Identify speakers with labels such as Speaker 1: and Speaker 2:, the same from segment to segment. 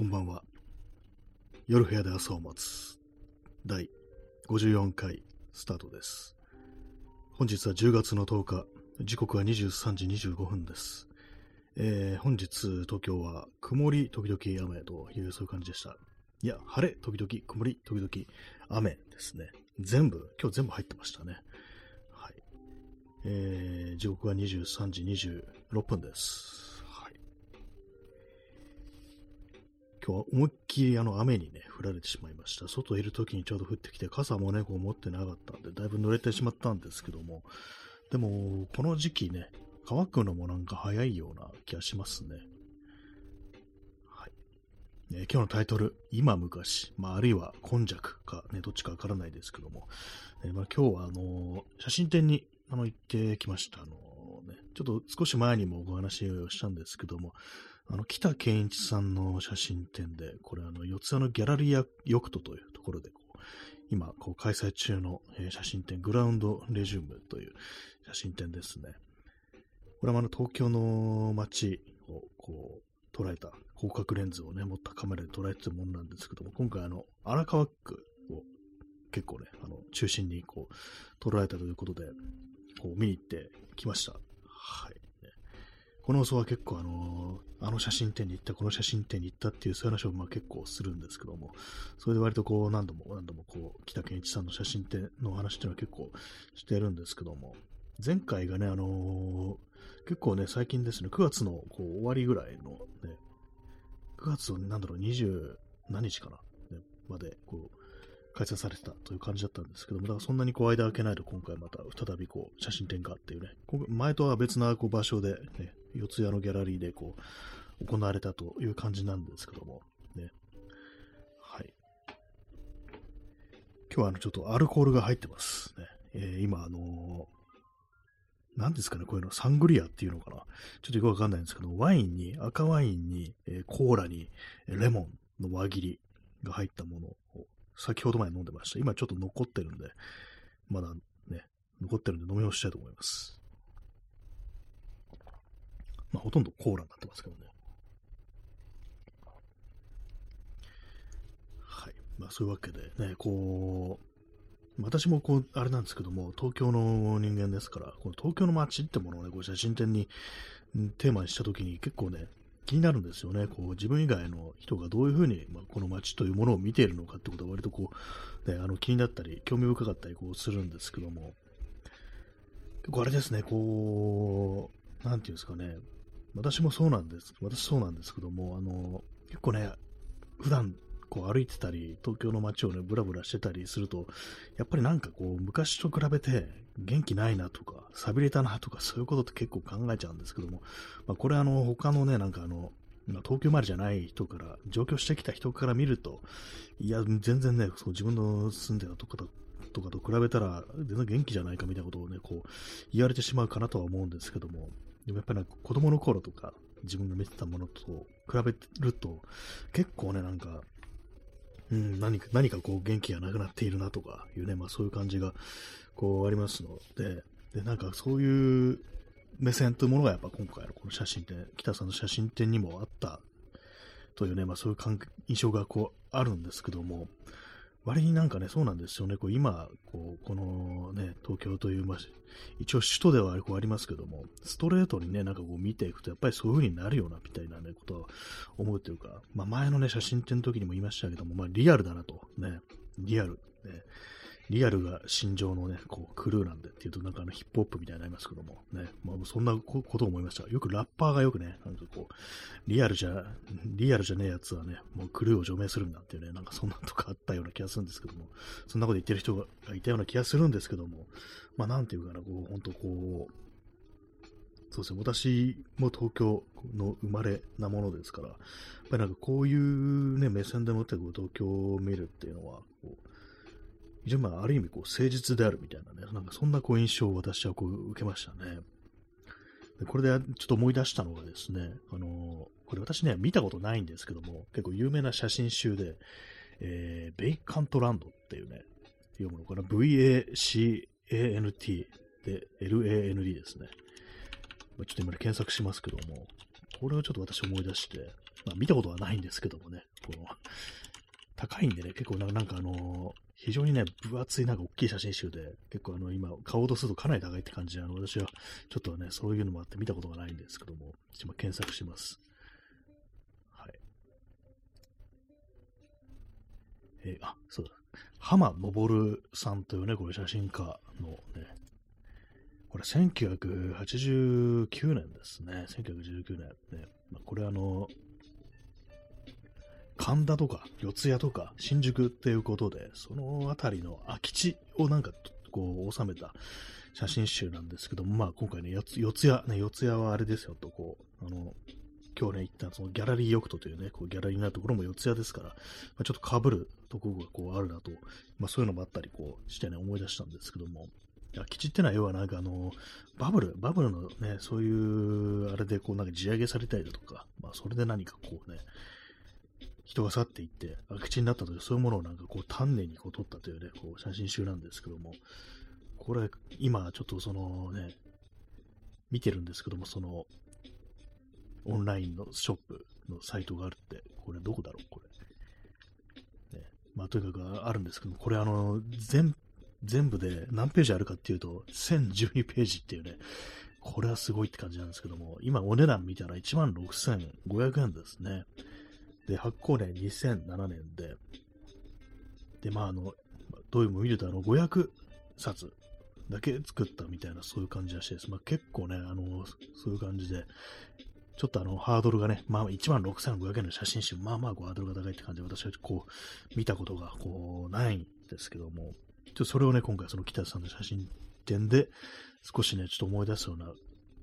Speaker 1: こんばんは。夜部屋で朝を待つ。第54回スタートです。本日は10月の10日、時刻は23時25分です。えー本日、東京は曇り時々雨というそういう感じでした。いや、晴れ時々曇り時々雨ですね。全部、今日全部入ってましたね。はい。えー時刻は23時26分です。今日は思いっきりあの雨にね、降られてしまいました。外いる時にちょうど降ってきて、傘もね、こう持ってなかったんで、だいぶ濡れてしまったんですけども、でも、この時期ね、乾くのもなんか早いような気がしますね。はい。えー今日のタイトル、今昔、まあ、あるいは今昔かね、どっちかわからないですけども、えーまあ、今日はあのー写真展にあの行ってきました。あのね、ちょっと少し前にもお話をしたんですけども、あの、北健一さんの写真展で、これあの、四つ葉のギャラリアヨクトというところで、今、こう、開催中の、え写真展、グラウンドレジュームという写真展ですね。これはあの、東京の街を、こう、捉えた、広角レンズをね、持ったカメラで捉えてたものなんですけども、今回あの、荒川区を結構ね、あの、中心にこう、捉えたということで、こう、見に行ってきました。はい。この放送は結構あのあの写真展に行った、この写真展に行ったっていうそういう話をまあ結構するんですけども、それで割とこう何度も何度もこう、北健一さんの写真展の話っていうのは結構してるんですけども、前回がね、あのー結構ね、最近ですね、9月のこう終わりぐらいのね、9月のなんだろう、20何日かな、ね、までこう、開催されてたという感じだったんですけども、だからそんなにこう間空けないと今回また再びこう写真展があっていうね、前とは別なこう場所で、ね、四谷のギャラリーでこう行われたという感じなんですけども、ね。はい。今日はあのちょっとアルコールが入ってますね。えー今あのー何ですかね、こういうの、サングリアっていうのかな。ちょっとよくわかんないんですけど、ワインに、赤ワインに、えーコーラに、レモンの輪切りが入ったものを、先ほどまで飲んでました。今ちょっと残ってるんで、まだね、残ってるんで飲み干したいと思います。まあ、ほとんどコーラになってますけどね。はい。まあ、そういうわけでね、こう、私もこう、あれなんですけども、東京の人間ですから、この東京の街ってものをね、こう写真展にテーマにしたときに結構ね、気になるんですよね。こう自分以外の人がどういうふうに、まあ、この街というものを見ているのかってことは割とこう、ね、あの気になったり、興味深かったりこうするんですけども、結構あれですね、こう、なんていうんですかね、私もそうなんです、私そうなんですけども、あの、結構ね、普段こう歩いてたり、東京の街をね、ブラブラしてたりすると、やっぱりなんかこう、昔と比べて元気ないなとか、寂れたなとか、そういうことって結構考えちゃうんですけども、まあ、これあの、他のね、なんかあの、東京生まれじゃない人から、上京してきた人から見ると、いや、全然ね、そう自分の住んでたとこととかと比べたら、全然元気じゃないかみたいなことをね、こう、言われてしまうかなとは思うんですけども、でもやっぱりなんか子供の頃とか、自分が見てたものと比べると、結構ね、なんか、うん、何か、何かこう元気がなくなっているなとかいうね、まあそういう感じが、こうありますので、で、なんかそういう目線というものがやっぱ今回のこの写真展、北さんの写真展にもあったというね、まあそういう印象がこうあるんですけども、割になんかね、そうなんですよね、こう今、こう、このね、東京という、まあ、一応首都ではこうありますけども、ストレートにね、なんかこう見ていくと、やっぱりそういう風になるような、みたいなね、ことを思うというか、まあ前のね、写真展の時にも言いましたけども、まあリアルだなと、ね、リアル、ね、リアルが心情のね、こう、クルーなんでっていうと、なんかあのヒップホップみたいになりますけども、ね、まあそんなことを思いました。よくラッパーがよくね、なんかこう、リアルじゃ、リアルじゃねえやつはね、もうクルーを除名するんだっていうね、なんかそんなとかあったような気がするんですけども、そんなこと言ってる人がいたような気がするんですけども、まあなんていうかな、こう、本当こう、そうですね、私も東京の生まれなものですから、やっぱりなんかこういうね、目線でもってこう東京を見るっていうのは、こう非常にまあある意味こう誠実であるみたいなね、なんかそんなこう印象を私はこう受けましたね。でこれでちょっと思い出したのがですね、あのこれ私ね、見たことないんですけども、結構有名な写真集で、えーベイカントランドっていうね、読むのかな、V-A-C-A-N-T で L-A-N-D ですね。まちょっと今ね検索しますけども、これをちょっと私思い出して、まあ見たことはないんですけどもね、高いんでね、結構なんかあのー、非常にね、分厚いなんか大きい写真集で、結構あの、今、買おうとすとかなり高いって感じで、あの、私はちょっとね、そういうのもあって見たことがないんですけども、今検索します。はい。えー、あ、そうだ。浜昇さんというね、これ写真家のね、これ1989年ですね。1989年。ねまあ、これあの、神田とか四谷とか新宿っていうことで、その辺りの空き地をなんかこう収めた写真集なんですけども、まあ今回ね、四谷、ね、四谷はあれですよと、こう、あの、今日ね、行ったそのギャラリーヨクトというね、こうギャラリーなところも四谷ですから、まあ、ちょっと被るところがこうあるなと、まあそういうのもあったりこうしてね、思い出したんですけども、空き地ってのは要はなんかあの、バブル、バブルのね、そういう、あれでこうなんか地上げされたりだとか、まあそれで何かこうね、人が去っていって、空き地になったという、そういうものをなんかこう丹念にこう撮ったというね、こう写真集なんですけども、これ、今ちょっとそのね、見てるんですけども、その、オンラインのショップのサイトがあるって、これどこだろうこれ。ね。まあ、とにかくあるんですけども、これあの、全、全部で何ページあるかっていうと、1012ページっていうね、これはすごいって感じなんですけども、今お値段見たら16,500円ですね。で、発行年2007年で、で、まあ、あの、どういうも見ると、あの、500冊だけ作ったみたいな、そういう感じらしいです。まあ、結構ね、あの、そういう感じで、ちょっとあの、ハードルがね、まあ、1万6500円の写真集、まあまあ、ハードルが高いって感じで、私はこう、見たことが、こう、ないんですけども、ちょっとそれをね、今回その北さんの写真展で、少しね、ちょっと思い出すような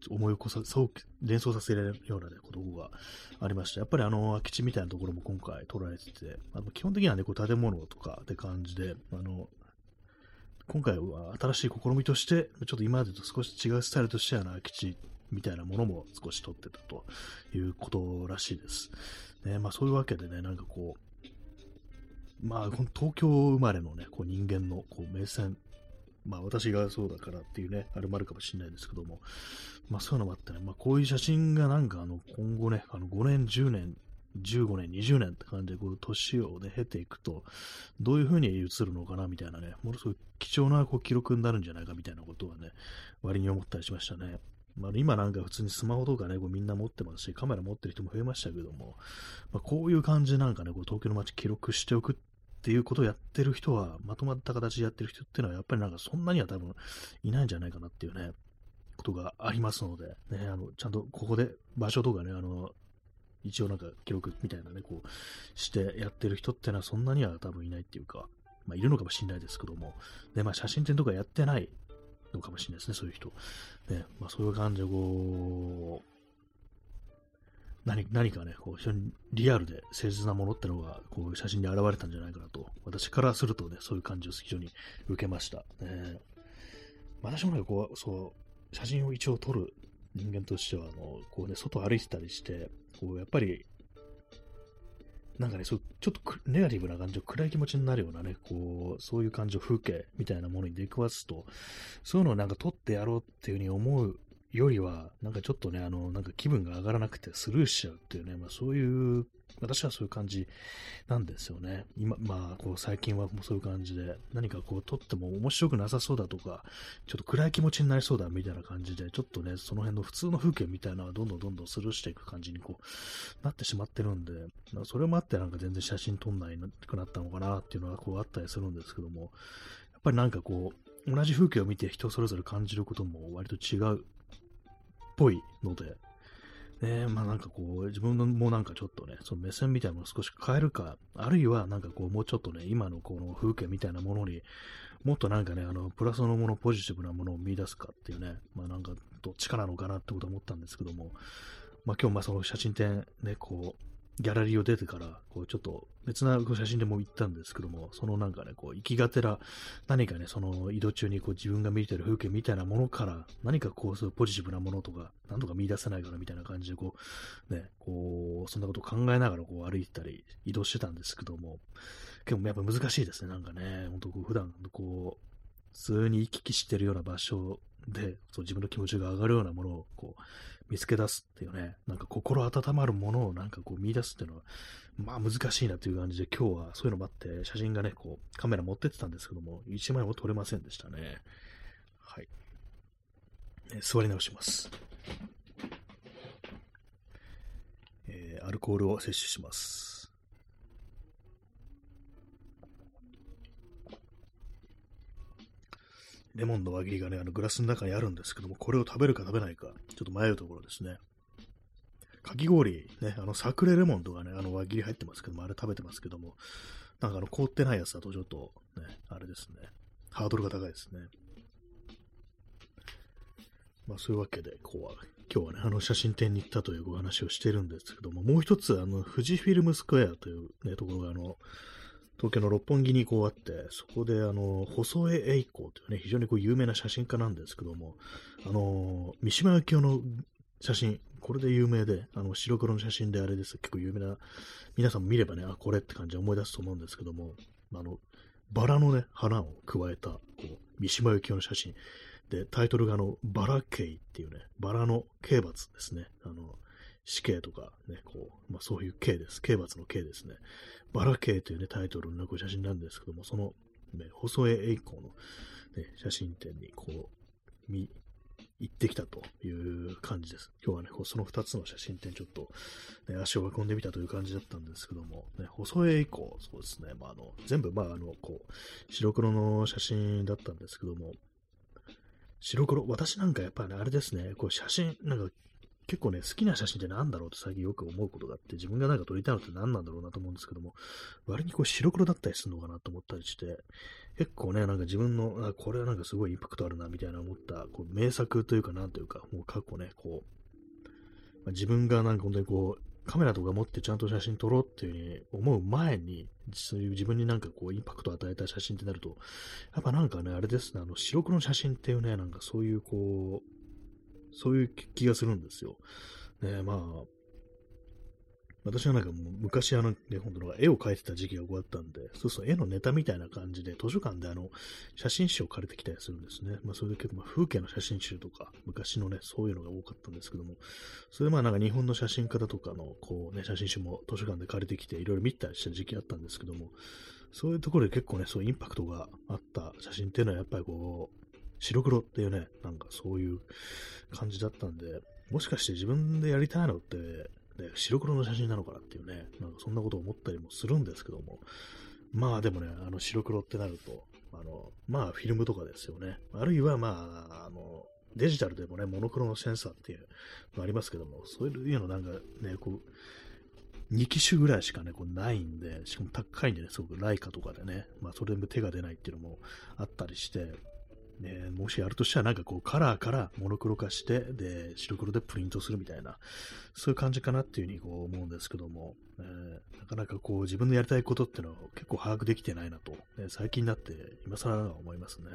Speaker 1: 思い起こさ、そう、連想させられるようなね、ことがありました。やっぱりあの、空き地みたいなところも今回捉えてて、あの基本的にはね、こう建物とかって感じで、あの、今回は新しい試みとして、ちょっと今までと少し違うスタイルとしてあの空き地みたいなものも少し撮ってたということらしいです。ね、まあそういうわけでね、なんかこう、まあ、この東京生まれのね、こう人間のこう目線まあ私がそうだからっていうね、あれもあるかもしれないですけども、まあそういうのもあってね、まあこういう写真がなんかあの今後ね、あの5年、10年、15年、20年って感じで、こう、年をね、経ていくと、どういう風に映るのかな、みたいなね、ものすごい貴重なこう記録になるんじゃないか、みたいなことはね、割に思ったりしましたね。まあ、今なんか普通にスマホとかね、こうみんな持ってますし、カメラ持ってる人も増えましたけども、まあ、こういう感じでなんかね、こう東京の街記録しておくっっていうことをやってる人は、まとまった形でやってる人っていうのは、やっぱりなんかそんなには多分いないんじゃないかなっていうね、ことがありますので、ね、あの、ちゃんとここで場所とかね、あの、一応なんか記録みたいなね、こう、してやってる人ってのはそんなには多分いないっていうか、まあいるのかもしれないですけども、ね、まあ写真展とかやってないのかもしれないですね、そういう人。ね、まあそういう感じでこう、何何かね、こう非常にリアルで誠実なものってのがこういう写真に現れたんじゃないかなと、私からするとね、そういう感じを非常に受けました。ね、私もね、こう、そう、写真を一応撮る人間としては、あの、こうね、外歩いてたりして、こう、やっぱり、なんかね、そうちょっとネガティブな感じを、暗い気持ちになるようなね、こう、そういう感情、風景みたいなものに出くわすと、そういうのをなんか撮ってやろうっていうふうに思うよりは、なんかちょっとね、あの、なんか気分が上がらなくてスルーしちゃうっていうね、まあそういう、私はそういう感じなんですよね。今、まあ、こう最近はもうそういう感じで、何かこう撮っても面白くなさそうだとか、ちょっと暗い気持ちになりそうだみたいな感じで、ちょっとね、その辺の普通の風景みたいなのはどんどんどんどんスルーしていく感じにこう、なってしまってるんで、まあ、それもあってなんか全然写真撮んないくなったのかなっていうのはこうあったりするんですけども、やっぱりなんかこう、同じ風景を見て人それぞれ感じることも割と違うぽいので、ね、まあなんかこう、自分もなんかちょっとね、その目線みたいなものを少し変えるか、あるいはなんかこう、もうちょっとね、今のこの風景みたいなものに、もっとなんかね、あの、プラスのもの、ポジティブなものを見出すかっていうね、まあなんか、どっちかなのかなってことは思ったんですけども、まあ今日、まあその写真展ね、こう、ギャラリーを出てから、こうちょっと別な写真でも行ったんですけども、そのなんかね、こう、行きがてら、何かね、その移動中にこう自分が見てる風景みたいなものから、何かこう、そういうポジティブなものとか、なんとか見出せないかなみたいな感じで、こう、ね、こう、そんなことを考えながらこう歩いてたり、移動してたんですけども、結構やっぱ難しいですね、なんかね、本当こう、普段、こう、普通に行き来してるような場所で、そう自分の気持ちが上がるようなものをこう見つけ出すっていうね、なんか心温まるものをなんかこう見出すっていうのは、まあ難しいなという感じで、今日はそういうのもあって、写真がね、こうカメラ持ってってたんですけども、1枚も撮れませんでしたね。はい。え座り直します。えー、アルコールを摂取します。レモンの輪切りがね、あのグラスの中にあるんですけども、これを食べるか食べないか、ちょっと迷うところですね。かき氷、ね、あの、サクレレモンとかね、あの輪切り入ってますけども、あれ食べてますけども、なんかあの、凍ってないやつだとちょっと、ね、あれですね、ハードルが高いですね。まあそういうわけで、こうは、今日はね、あの写真展に行ったというお話をしてるんですけども、もう一つ、あの、富士フィルムスクエアというね、ところが、あの、東京の六本木にこうあって、そこであの、細江栄光というね、非常にこう有名な写真家なんですけども、あの、三島由紀夫の写真、これで有名で、あの、白黒の写真であれです。結構有名な、皆さん見ればね、あ、これって感じで思い出すと思うんですけども、あの、バラのね、花を加えた、こう、三島由紀夫の写真。で、タイトルがあの、バラ刑っていうね、バラの刑罰ですね。あの、死刑とかね、こう、まあそういう刑です。刑罰の刑ですね。バラ系というね、タイトルの、ね、写真なんですけども、その、ね、細江栄光の、ね、写真展にこう、見、行ってきたという感じです。今日はね、こうその2つの写真展ちょっと、ね、足を運んでみたという感じだったんですけども、ね、細江以降、そうですね、まあ、あの、全部、まあ、あの、こう、白黒の写真だったんですけども、白黒、私なんかやっぱり、ね、あれですね、こう写真、なんか結構ね、好きな写真って何だろうって最近よく思うことがあって、自分がなんか撮りたいのって何なんだろうなと思うんですけども、割にこう白黒だったりするのかなと思ったりして、結構ね、なんか自分の、あこれはなんかすごいインパクトあるなみたいな思った、こう名作というかなというか、もう過去ね、こう、まあ、自分がなんか本当にこう、カメラとか持ってちゃんと写真撮ろうっていうふうに思う前に、そういう自分になんかこうインパクトを与えた写真ってなると、やっぱなんかね、あれですね、あの白黒の写真っていうね、なんかそういうこう、そういう気がするんですよ。ねまあ、私はなんかもう昔あの、ね、本当の絵を描いてた時期が終わったんで、そうそう、絵のネタみたいな感じで、図書館であの、写真集を借りてきたりするんですね。まあ、それで結構、まあ、風景の写真集とか、昔のね、そういうのが多かったんですけども、それでまあなんか日本の写真家だとかの、こうね、写真集も図書館で借りてきて、いろいろ見たりした時期あったんですけども、そういうところで結構ね、そうインパクトがあった写真っていうのはやっぱりこう、白黒っていうね、なんかそういう感じだったんで、もしかして自分でやりたいのって、ね、白黒の写真なのかなっていうね、なんかそんなこと思ったりもするんですけども、まあでもね、あの白黒ってなると、あの、まあフィルムとかですよね。あるいはまあ、あの、デジタルでもね、モノクロのセンサーっていうのありますけども、そういうのなんかね、こう、2機種ぐらいしかね、こうないんで、しかも高いんでね、すごくライカとかでね、まあそれでも手が出ないっていうのもあったりして、ね、もしやるとしたらなんかこうカラーからモノクロ化して、で、白黒でプリントするみたいな、そういう感じかなっていうふうにこう思うんですけども、えー、なかなかこう自分のやりたいことっていうのは結構把握できてないなと、ね、最近になって今更は思いますね。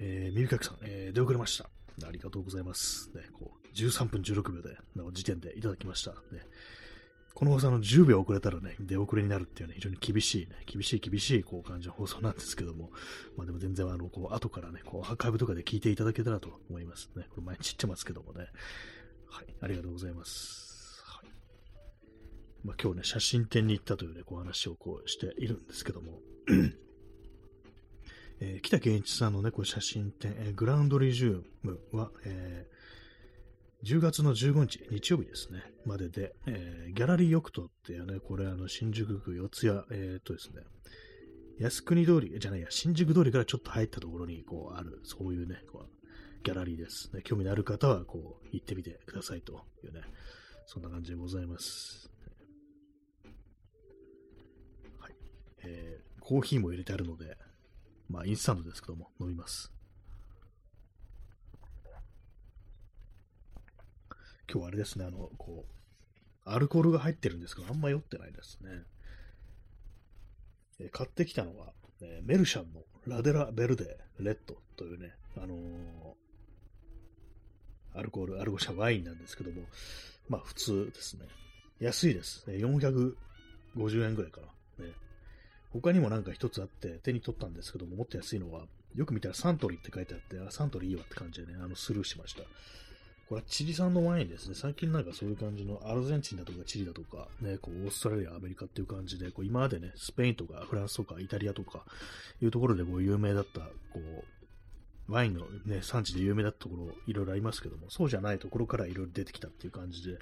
Speaker 1: えー、耳かきさん、えー、出遅れました。ありがとうございます。ね、こう13分16秒での時点でいただきました。ねこの放送の10秒遅れたらね、出遅れになるっていうね、非常に厳しいね、厳しい厳しいこう感じの放送なんですけども、まあでも全然あの、こう、後からね、こう、アーカイブとかで聞いていただけたらと思いますね。これ毎日言ってますけどもね。はい、ありがとうございます。はい。まあ今日ね、写真展に行ったというね、こう話をこうしているんですけども、えー、北健一さんのね、こう写真展、えー、グラウンドリジュームは、えー10月の15日、日曜日ですね、までで、えー、ギャラリーヨクトっていうね、これあの、新宿区四谷、えー、っとですね、靖国通り、じゃないや、新宿通りからちょっと入ったところに、こう、ある、そういうね、こうギャラリーです、ね。興味のある方は、こう、行ってみてくださいというね、そんな感じでございます。はい。えー、コーヒーも入れてあるので、まあ、インスタントですけども、飲みます。今日あれですね、あの、こう、アルコールが入ってるんですけど、あんま酔ってないですね。え買ってきたのは、えメルシャンのラデラ・ベルデ・レッドというね、あのー、アルコール、アルゴシャワインなんですけども、まあ普通ですね。安いです。450円ぐらいかな。ね。他にもなんか一つあって手に取ったんですけども、もっと安いのは、よく見たらサントリーって書いてあって、あ、サントリーいいわって感じでね、あの、スルーしました。これはチリ産のワインですね。最近なんかそういう感じのアルゼンチンだとかチリだとか、ね、こうオーストラリア、アメリカっていう感じで、こう今までね、スペインとかフランスとかイタリアとかいうところでこう有名だった、こう、ワインのね、産地で有名だったところいろいろありますけども、そうじゃないところからいろいろ出てきたっていう感じで、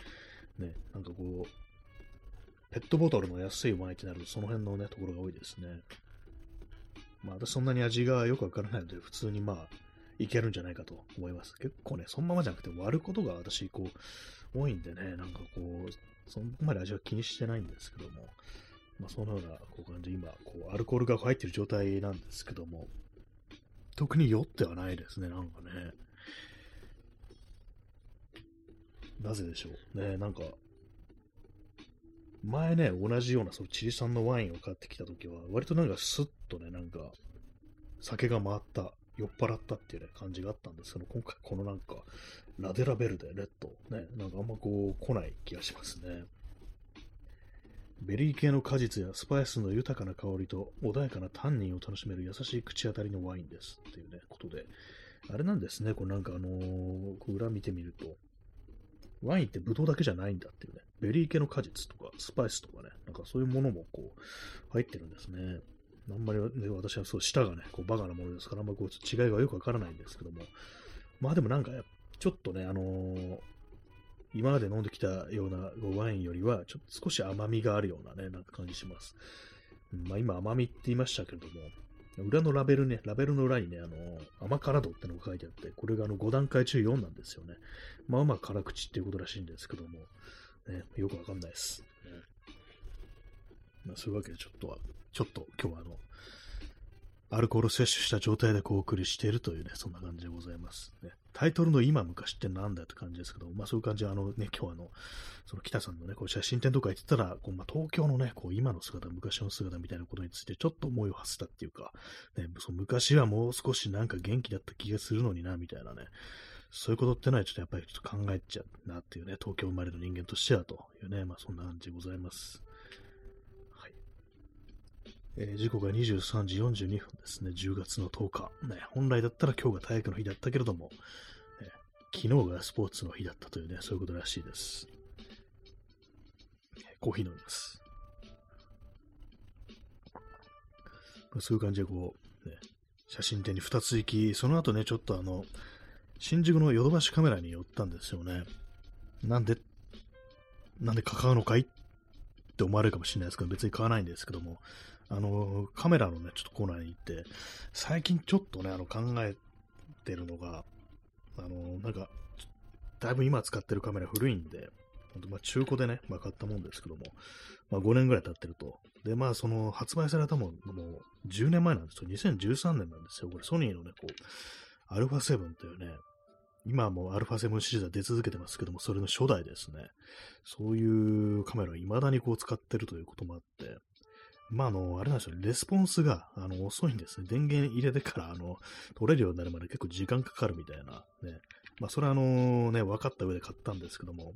Speaker 1: ね、なんかこう、ペットボトルの安いワインってなるとその辺のね、ところが多いですね。まあ私そんなに味がよくわからないので、普通にまあ、いけるんじゃないかと思います。結構ね、そのままじゃなくて割ることが私、こう、多いんでね、なんかこう、そこまで味は気にしてないんですけども、まあ、そのようなこう感じで今、こう、アルコールが入ってる状態なんですけども、特に酔ってはないですね、なんかね。なぜでしょう？ね、なんか、前ね、同じようなそのチリ産のワインを買ってきたときは、割となんかスッとね、なんか、酒が回った酔っ払ったっていうね、感じがあったんですけど、今回このなんか、ラデラベルデ、レッド、ね、なんかあんまこう、来ない気がしますね。ベリー系の果実やスパイスの豊かな香りと穏やかなタンニンを楽しめる優しい口当たりのワインですっていうね、ことで。あれなんですね、これなんかあのー、裏見てみると、ワインってブドウだけじゃないんだっていうね、ベリー系の果実とかスパイスとかね、なんかそういうものもこう、入ってるんですね。あんまり、ね、私はそう、舌がね、こうバカなものですから、あんまりこう違いがよくわからないんですけども、まあでもなんか、ちょっとね、あのー、今まで飲んできたようなワインよりは、ちょっと少し甘みがあるようなね、なんか感じします。まあ今甘みって言いましたけれども、裏のラベルね、ラベルの裏にね、あのー、甘辛度ってのが書いてあって、これがあの5段階中4なんですよね。まあまあ辛口っていうことらしいんですけども、ね、よくわかんないです。ねまあ、そういうわけでちょっとはちょっと今日はあの、アルコール摂取した状態でこうお送りしているというね、そんな感じでございます。ね、タイトルの今昔ってなんだって感じですけど、まあそういう感じで、あのね、今日あの、その北さんのね、こう写真展とか行ってたら、こうまあ、東京のね、こう今の姿、昔の姿みたいなことについてちょっと思いを馳せたっていうか、ね、その昔はもう少しなんか元気だった気がするのにな、みたいなね、そういうことってのはちょっとやっぱりちょっと考えちゃうなっていうね、東京生まれの人間としてはというね、まあそんな感じでございます。えー、時刻が23時42分ですね。10月の10日。ね、本来だったら今日が体育の日だったけれども、えー、昨日がスポーツの日だったというね、そういうことらしいです。コーヒー飲みます。そういう感じでこう、ね、写真展に2つ行き、その後ね、ちょっとあの、新宿のヨドバシカメラに寄ったんですよね。なんで、なんでか買うのかいって思われるかもしれないですけど、別に買わないんですけども、あの、カメラのね、ちょっとコーナーに行って、最近ちょっとね、あの、考えてるのが、あの、なんか、だいぶ今使ってるカメラ古いんで、まあ、中古でね、まあ、買ったもんですけども、まあ、5年ぐらい経ってると。で、まあ、その、発売されたもん、もう、10年前なんですよ。2013年なんですよ。これ、ソニーのね、こう、アルファ7というね、今はもうアルファ7シリーズは出続けてますけども、それの初代ですね。そういうカメラを未だにこう使ってるということもあって、まあ、あの、あれなんですよ、レスポンスが、あの、遅いんですね。電源入れてから、あの、撮れるようになるまで結構時間かかるみたいな、ね。まあ、それはあの、ね、分かった上で買ったんですけども、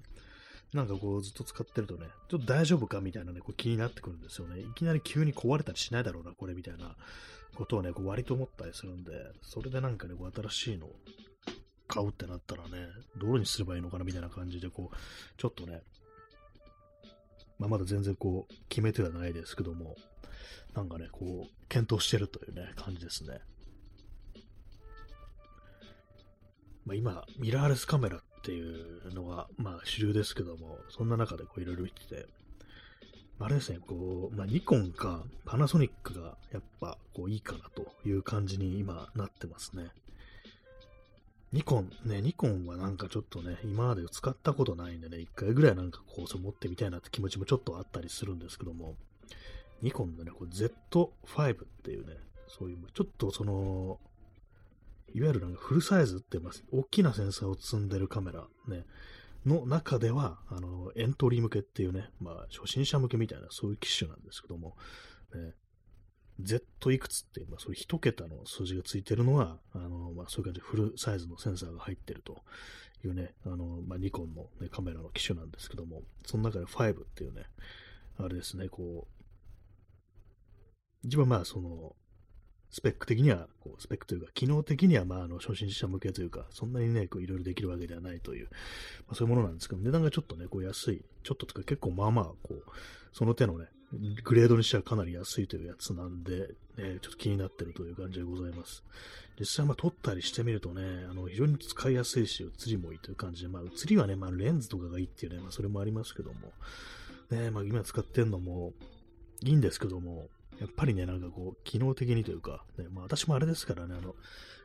Speaker 1: なんかこう、ずっと使ってるとね、ちょっと大丈夫かみたいなね、こう気になってくるんですよね。いきなり急に壊れたりしないだろうな、これ、みたいなことをね、こう割と思ったりするんで、それでなんかね、こう新しいの買うってなったらね、どれにすればいいのかなみたいな感じで、こう、ちょっとね、まあ、まだ全然こう、決めてはないですけども、なんかね、こう、検討してるというね、感じですね。まあ、今、ミラーレスカメラっていうのが、まあ、主流ですけども、そんな中でこう、いろいろ見てて、あれですね、こう、まあ、ニコンかパナソニックがやっぱこういいかなという感じに今なってますね。ニコン、ね、ニコンはなんかちょっとね、今まで使ったことないんでね、一回ぐらいなんかこう、持ってみたいなって気持ちもちょっとあったりするんですけども、ニコンのね、こ Z5 っていうね、そういう、ちょっとその、いわゆるなんかフルサイズって言います。大きなセンサーを積んでるカメラ、ね、の中では、あの、エントリー向けっていうね、まあ、初心者向けみたいな、そういう機種なんですけども、ね、Z いくつっていう、まあ、そういう一桁の数字がついてるのは、あの、まあ、そういう感じでフルサイズのセンサーが入ってるというね、あの、まあ、ニコンの、ね、カメラの機種なんですけども、その中で5っていうね、あれですね、こう、一番まあ、その、スペック的には、こうスペックというか、機能的には、まあ、あの、初心者向けというか、そんなにね、こう、いろいろできるわけではないという、まあ、そういうものなんですけど、値段がちょっとね、こう、安い、ちょっととか結構まあまあ、こう、その手のね、グレードにしてはかなり安いというやつなんで、ね、ちょっと気になってるという感じでございます。実際、まあ、撮ったりしてみるとね、あの、非常に使いやすいし、映りもいいという感じで、まあ、映りはね、まあ、レンズとかがいいっていうね、まあ、それもありますけども、ね、まあ、今使ってんのもいいんですけども、やっぱりね、なんかこう、機能的にというか、ね、まあ私もあれですからね、あの、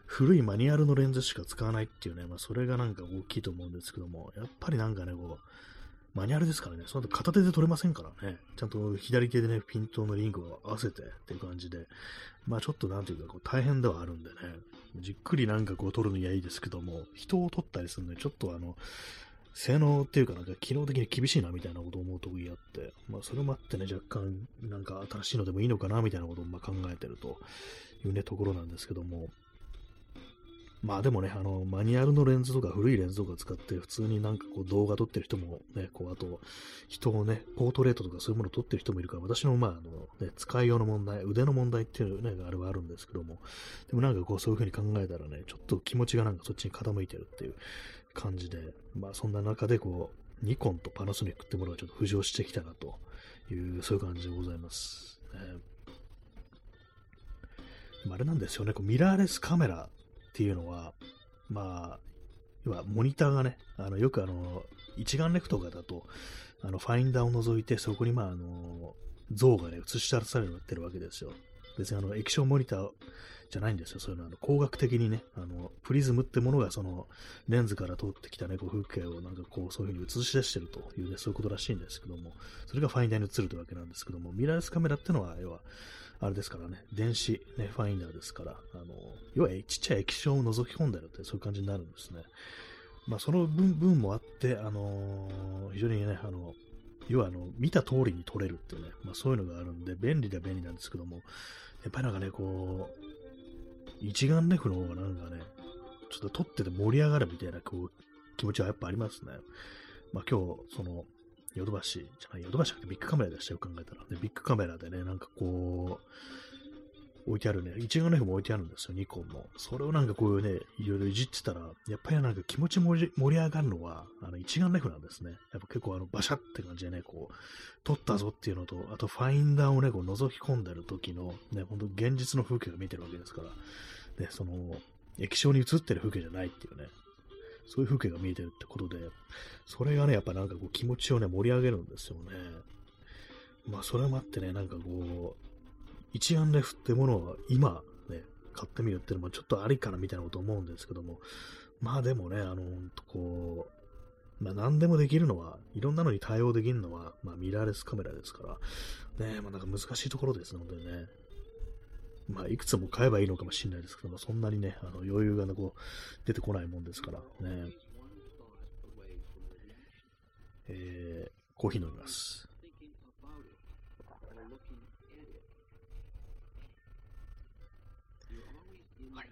Speaker 1: 古いマニュアルのレンズしか使わないっていうね、まあそれがなんか大きいと思うんですけども、やっぱりなんかね、こう、マニュアルですからね、その後片手で撮れませんからね、ちゃんと左手でね、ピントのリングを合わせてっていう感じで、まあちょっとなんていうかこう大変ではあるんでね、じっくりなんかこう撮るのにはいいですけども、人を撮ったりするので、ちょっとあの、性能っていうかなんか機能的に厳しいなみたいなことを思うときあって、まあそれもあってね、若干なんか新しいのでもいいのかなみたいなことをま考えてるというね、ところなんですけども、まあでもね、あの、マニュアルのレンズとか古いレンズとか使って普通になんかこう動画撮ってる人もね、こうあと人をね、ポートレートとかそういうものを撮ってる人もいるから、私のまああの、ね、使いようの問題、腕の問題っていうね、あれはあるんですけども、でもなんかこうそういう風に考えたらね、ちょっと気持ちがなんかそっちに傾いてるっていう感じで、まあそんな中でこう、ニコンとパナソニックってものがちょっと浮上してきたなという、そういう感じでございます。ね、あれなんですよね、こうミラーレスカメラっていうのは、まあ、要はモニターがね、あのよくあの、一眼レフとかだと、あのファインダーを除いて、そこにまあ、あの、像がね、映し出されてるわけですよ。別にあの、液晶モニターじゃないんですよ。そういうのは、あの工学的にね、あの、プリズムってものがその、レンズから通ってきたね、こう風景をなんかこう、そういう風に映し出してるというね、そういうことらしいんですけども、それがファインダーに映るというわけなんですけども、ミラーレスカメラってのは、要は、あれですからね、電子、ね、ファインダーですから、あの、要はちっちゃい液晶を覗き込んでるって、そういう感じになるんですね。まあ、その分分もあって、あのー、非常にね、あの、要はあの、見た通りに撮れるっていうね、まあそういうのがあるんで、便利では便利なんですけども、やっぱりなんかね、こう、一眼レフの方がなんかね、ちょっと撮ってて盛り上がるみたいなこう気持ちはやっぱありますね。まあ今日、その、ヨドバシ、じゃない、ヨドバシじゃなくてビッグカメラでしたよ、考えたら。で、ビッグカメラでね、なんかこう、置いてあるね、一眼レフも置いてあるんですよ、ニコンの。それをなんかこういうね、いろいろいじってたら、やっぱりなんか気持ち盛り上がるのは、あの、一眼レフなんですね。やっぱ結構あの、バシャって感じでね、こう、撮ったぞっていうのと、あとファインダーをね、こう覗き込んでる時の、ね、ほんと現実の風景を見てるわけですから、ね、その、液晶に映ってる風景じゃないっていうね、そういう風景が見えてるってことで、それがね、やっぱなんかこう気持ちをね、盛り上げるんですよね。まあ、それもあってね、なんかこう、一眼レフってものは今ね、買ってみるっていうのもちょっとありかなみたいなこと思うんですけども、まあでもね、あの、こう、まあ何でもできるのは、いろんなのに対応できるのは、まあミラーレスカメラですから、ね、まあなんか難しいところですね、本当にね。まあいくつも買えばいいのかもしれないですけども、そんなにね、あの余裕が、ね、こう出てこないもんですからね。えー、コーヒー飲みます。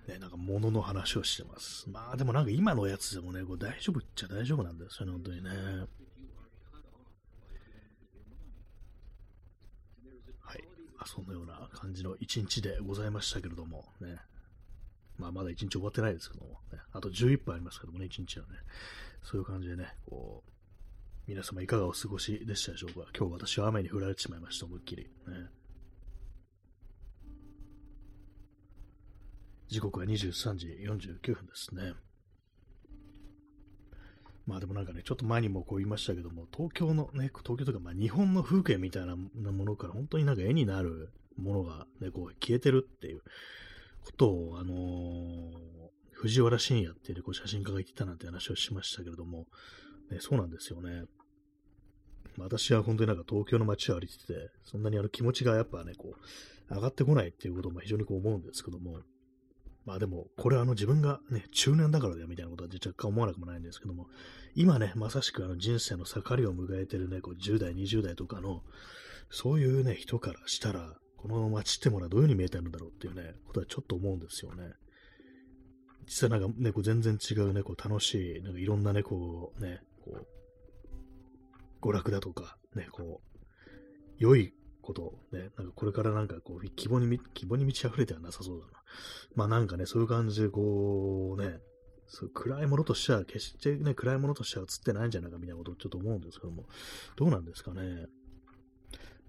Speaker 1: ね、なんか物の話をしてます。まあでもなんか今のやつでもね、これ大丈夫っちゃ大丈夫なんですよね、本当にね。はい。まあ、そんなような感じの一日でございましたけれども、ね。まあまだ一日終わってないですけども、ね、あと11分ありますけどもね、一日はね。そういう感じでね、こう、皆様いかがお過ごしでしたでしょうか今日私は雨に降られてしまいました、思いっきり。ね。時刻は23時49分ですね。まあでもなんかね、ちょっと前にもこう言いましたけども、東京のね、東京とかまあ日本の風景みたいなものから本当になんか絵になるものがね、こう消えてるっていうことを、あのー、藤原信也っていう、ね、こう写真家が言ってたなんて話をしましたけれども、ね、そうなんですよね。私は本当になんか東京の街を歩いてて、そんなにあの気持ちがやっぱね、こう、上がってこないっていうことも非常にこう思うんですけども、まあでも、これはあの自分がね、中年だからだよみたいなことは若干思わなくもないんですけども、今ね、まさしくあの人生の盛りを迎えてるね、こう10代、20代とかの、そういうね、人からしたら、この街ってものはどういう風に見えてるんだろうっていうね、ことはちょっと思うんですよね。実はなんかね、こう全然違うね、こう楽しい、なんかいろんなね、こうね、こう、娯楽だとか、ね、こう、良いことを、ね、なんかこれからなんかこう、希望に、希望に満ち溢れてはなさそうだな。まあなんかね、そういう感じでこう、ね、そう暗いものとしては、決してね、暗いものとしては映ってないんじゃないかみたいなことをちょっと思うんですけども、どうなんですかね。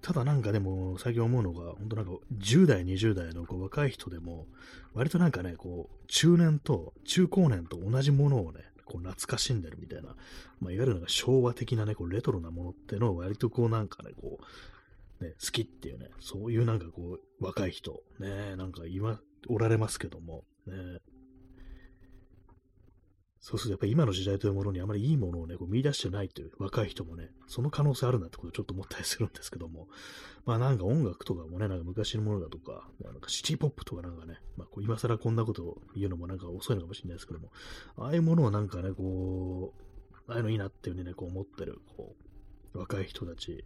Speaker 1: ただなんかでも、最近思うのが、本当なんか、10代、20代のこう若い人でも、割となんかね、こう、中年と、中高年と同じものをね、こう懐かしんでるみたいな、まあ、いわゆるなんか昭和的なね、こうレトロなものってのを割とこうなんかね、こう、ね、好きっていうね、そういうなんかこう、若い人、ね、なんか今、おられますけども、ね、そうするとやっぱ今の時代というものにあまりいいものをね、こう見出してないという若い人もね、その可能性あるなってことをちょっと思ったりするんですけども、まあなんか音楽とかもね、なんか昔のものだとか、なんかシティポップとかなんかね、まあこう今更こんなことを言うのもなんか遅いのかもしれないですけども、ああいうものをなんかね、こう、ああいうのいいなっていうふうにね、こう思ってる、こう、若い人たち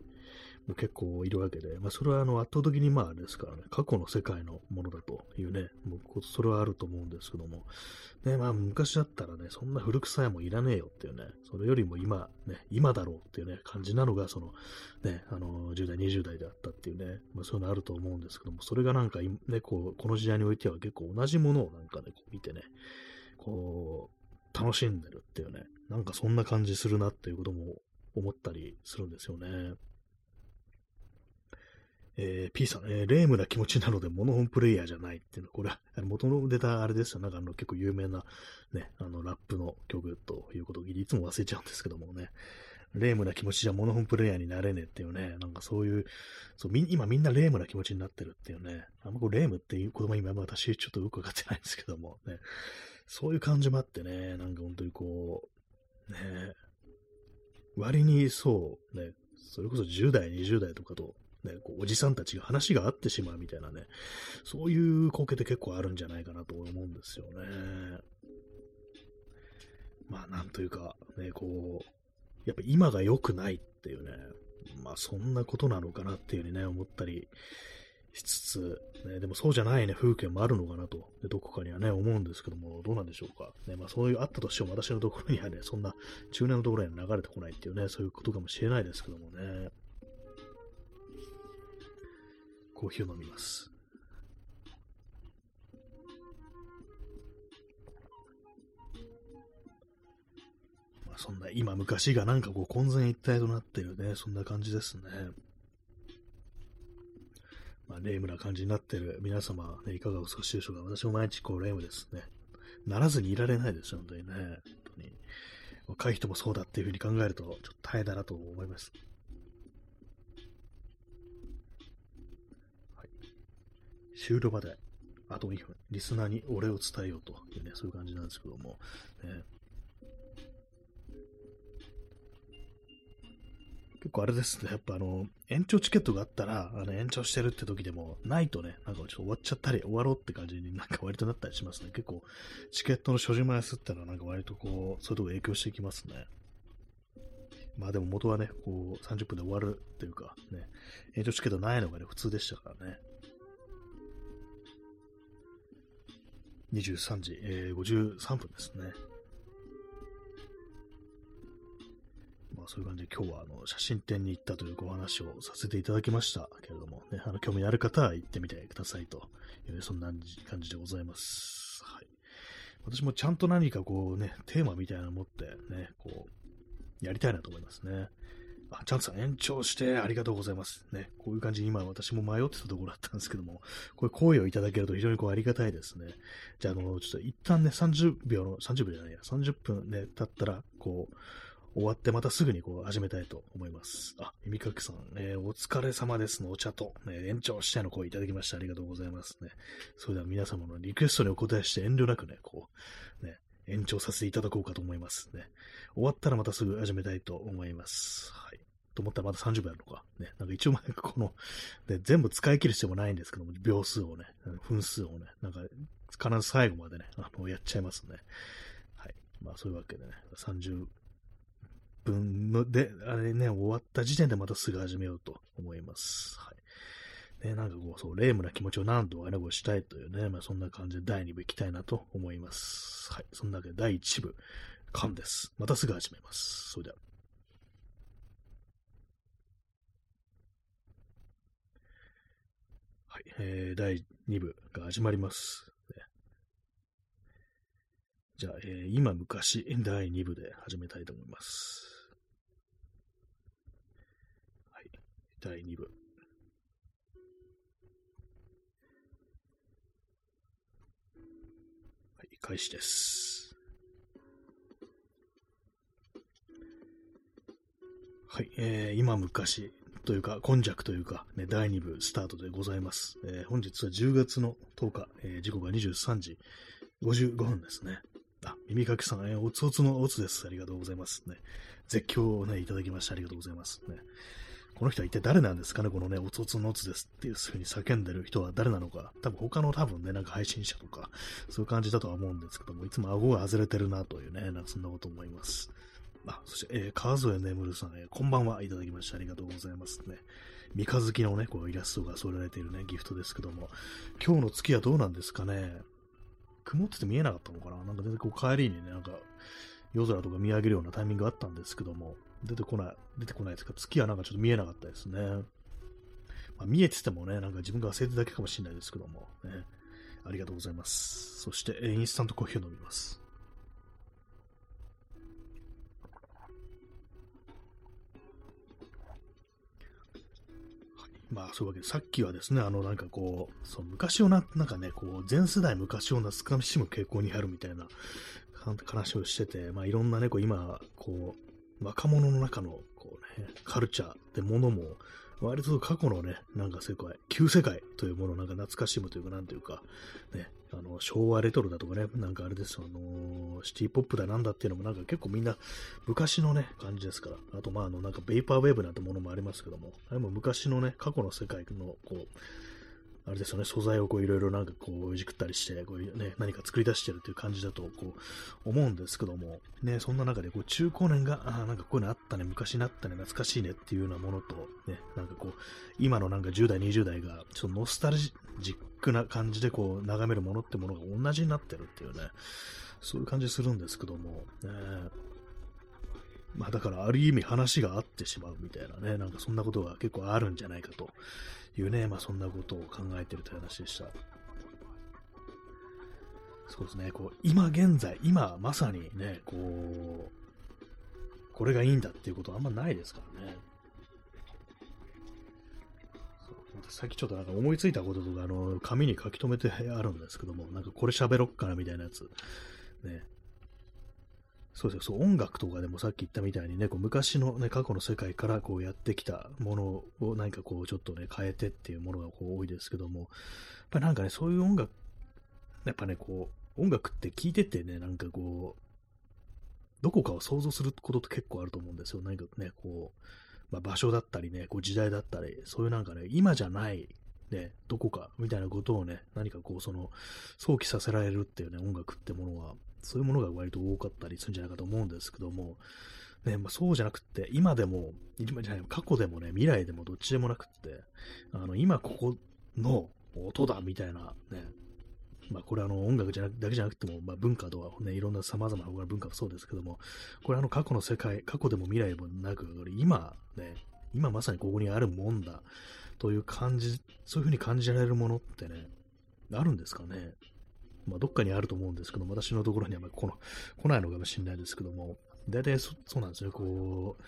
Speaker 1: 結構いるわけで、まあ、それはあの圧倒的にまああれですからね、過去の世界のものだというね、もうそれはあると思うんですけども、ね、まあ昔だったらね、そんな古臭いもいらねえよっていうね、それよりも今、ね、今だろうっていうね、感じなのが、その、ね、あの、10代、20代であったっていうね、まあそういうのあると思うんですけども、それがなんか、ね、こう、この時代においては結構同じものをなんかね、こう見てね、こう、楽しんでるっていうね、なんかそんな感じするなっていうことも思ったりするんですよね。えー、P さん、えー、レームな気持ちなのでモノホンプレイヤーじゃないっていうの。は、これは元の出たあれですよ。なんかあの結構有名なね、あのラップの曲ということをいつも忘れちゃうんですけどもね。レームな気持ちじゃモノホンプレイヤーになれねえっていうね、なんかそういう、そう今みんなレームな気持ちになってるっていうね、あんまこれレームっていう言葉今私ちょっとよくわかってないんですけどもね、そういう感じもあってね、なんか本当にこう、ね、割にそう、ね、それこそ10代、20代とかとね、こうおじさんたちが話が合ってしまうみたいなね、そういう光景って結構あるんじゃないかなと思うんですよね。まあ、なんというか、ね、こう、やっぱ今が良くないっていうね、まあそんなことなのかなっていうふうにね、思ったりしつつ、ね、でもそうじゃないね、風景もあるのかなと、でどこかにはね、思うんですけども、どうなんでしょうか。ね、まあそういうあったとしても私のところにはね、そんな中年のところには流れてこないっていうね、そういうことかもしれないですけどもね。コーヒーを飲みます。まあ、そんな、今昔がなんかこう混然一体となってるね、そんな感じですね。まあ、レイムな感じになってる皆様、ね、いかがお過ごしでしょうか。私も毎日こうレイムですね。ならずにいられないですよ、本当にね。本当に。若い人もそうだっていうふうに考えると、ちょっと大変だなと思います。終了まであと2分、リスナーにお礼を伝えようというね、そういう感じなんですけども、ね、結構あれですね、やっぱあの、延長チケットがあったら、あの延長してるって時でも、ないとね、なんかちょっと終わっちゃったり、終わろうって感じになんか割となったりしますね。結構、チケットの所持枚数ってのはなんか割とこう、そういうとこ影響していきますね。まあでも元はね、こう、30分で終わるっていうか、ね、延長チケットないのがね、普通でしたからね。23時、えー、53分ですね。まあそういう感じで今日はあの写真展に行ったというお話をさせていただきましたけれども、ね、あの興味ある方は行ってみてくださいという、そんな感じでございます。はい。私もちゃんと何かこうね、テーマみたいなの持ってね、こう、やりたいなと思いますね。あ、チャンさん延長してありがとうございます。ね、こういう感じに今私も迷ってたところだったんですけども、これ声をいただけると非常にこうありがたいですね。じゃあ、あの、ちょっと一旦ね、30秒の、30秒じゃないや、30分ね、経ったら、こう、終わってまたすぐにこう始めたいと思います。あ、耳かきさん、えー、お疲れ様ですのお茶と、ね、延長しての声いただきましてありがとうございますね。それでは皆様のリクエストにお答えして遠慮なくね、こう、ね、延長させていただこうかと思いますね。終わったらまたすぐ始めたいと思います。はい。と思ったらまだ30秒あるのか。ね。なんか一応なんかこの、ね、全部使い切る必要もないんですけども、秒数をね、分数をね、なんか必ず最後までね、あの、やっちゃいますね。はい。まあそういうわけでね、30分ので、あれね、終わった時点でまたすぐ始めようと思います。はい。ね、なんかこう、そう、レームな気持ちを何度かね、こうしたいというね、まあそんな感じで第2部行きたいなと思います。はい。そんなわけで第1部、完です。またすぐ始めます。それでは。はいえー、第2部が始まります。じゃあ、えー、今昔第2部で始めたいと思います。はい、第2部。はい、開始です。えー、今昔というか、今弱というか、ね、第2部スタートでございます。えー、本日は10月の10日、えー、時刻が23時55分ですね。あ、耳かきさん、えー、おつおつのおつです。ありがとうございます。ね、絶叫をね、いただきましてありがとうございます。ね、この人は一体誰なんですかね？このね、おつおつのおつですっていう風に叫んでる人は誰なのか。多分他の多分ね、なんか配信者とか、そういう感じだとは思うんですけども、いつも顎が外れてるなというね、なんかそんなこと思います。あ、そして、えー、川添眠るさん、えー、こんばんはいただきましてありがとうございますね。三日月のね、こうイラストが添えられているね、ギフトですけども、今日の月はどうなんですかね。曇ってて見えなかったのかななんか全然こう帰りにね、なんか夜空とか見上げるようなタイミングがあったんですけども、出てこない、出てこないですか月はなんかちょっと見えなかったですね。まあ、見えててもね、なんか自分が忘れてるだけかもしれないですけども、ね、ありがとうございます。そして、インスタントコーヒーを飲みます。まあ、そういうわけで、さっきはですね、あの、なんかこう、そう昔をな、なんかね、こう、全世代昔を懐かしむ傾向にあるみたいな話をしてて、まあ、いろんなね、こう、今、こう、若者の中の、こうね、カルチャーってものも、割と過去のね、なんか世界、旧世界というものをなんか懐かしむというか、なんというか、ね、あの、昭和レトロだとかね、なんかあれですよ、あのー、シティポップだなんだっていうのもなんか結構みんな昔のね、感じですから。あと、まあ、あの、なんかベイパーウェーブなんてものもありますけども、あれも昔のね、過去の世界の、こう、あれですよね、素材をこういろいろなんかこういじくったりして、こうね、何か作り出してるっていう感じだとこう思うんですけども、ね、そんな中でこう中高年が、ああ、なんかこういうのあったね、昔にあったね、懐かしいねっていうようなものと、ね、なんかこう、今のなんか10代、20代が、ちょっとノスタルジックな感じでこう眺めるものってものが同じになってるっていうね、そういう感じするんですけども、ね、まあだからある意味話が合ってしまうみたいなね、なんかそんなことが結構あるんじゃないかというね、まあそんなことを考えてるという話でした。そうですね、こう、今現在、今まさにね、こう、これがいいんだっていうことはあんまないですからね。さっきちょっとなんか思いついたこととか、あの、紙に書き留めてあるんですけども、なんかこれ喋ろっかなみたいなやつ、ね、そうですよ、そう、音楽とかでもさっき言ったみたいにね、こう昔のね、過去の世界からこうやってきたものを何かこうちょっとね、変えてっていうものがこう多いですけども、やっぱなんかね、そういう音楽、やっぱね、こう、音楽って聞いててね、なんかこう、どこかを想像することって結構あると思うんですよ。何かね、こう、まあ、場所だったりね、こう時代だったり、そういうなんかね、今じゃない、ね、どこかみたいなことをね、何かこう、その、想起させられるっていうね、音楽ってものは、そういうものが割と多かったりするんじゃないかと思うんですけども、ね、まあ、そうじゃなくって、今でも、今じゃない、過去でもね、未来でもどっちでもなくって、あの、今ここの音だみたいなね、まあ、これあの音楽じゃなだけじゃなくても、まあ、文化とはね、いろんな様々な文化もそうですけども、これあの過去の世界、過去でも未来もなく、今ね、今まさにここにあるもんだという感じ、そういうふうに感じられるものってね、あるんですかね？まあ、どっかにあると思うんですけど、私のところにはまこの来ないのかもしれないですけども、大体そそうなんですね、こう、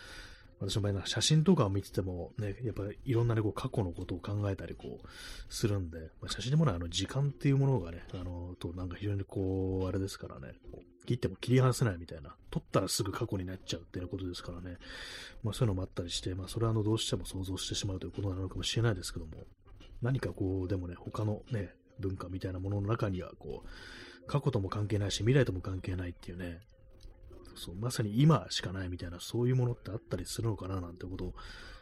Speaker 1: 私の場合は写真とかを見てても、ね、やっぱりいろんなね、こう過去のことを考えたりこうするんで、まあ、写真でもないあの時間っていうものがね、あの、となんか非常にこう、あれですからね、切っても切り離せないみたいな、撮ったらすぐ過去になっちゃうっていうことですからね、まあそういうのもあったりして、まあそれはあのどうしても想像してしまうということなのかもしれないですけども、何かこう、でもね、他のね、文化みたいなものの中には、こう、過去とも関係ないし、未来とも関係ないっていうね、そう、まさに今しかないみたいな、そういうものってあったりするのかななんてことを、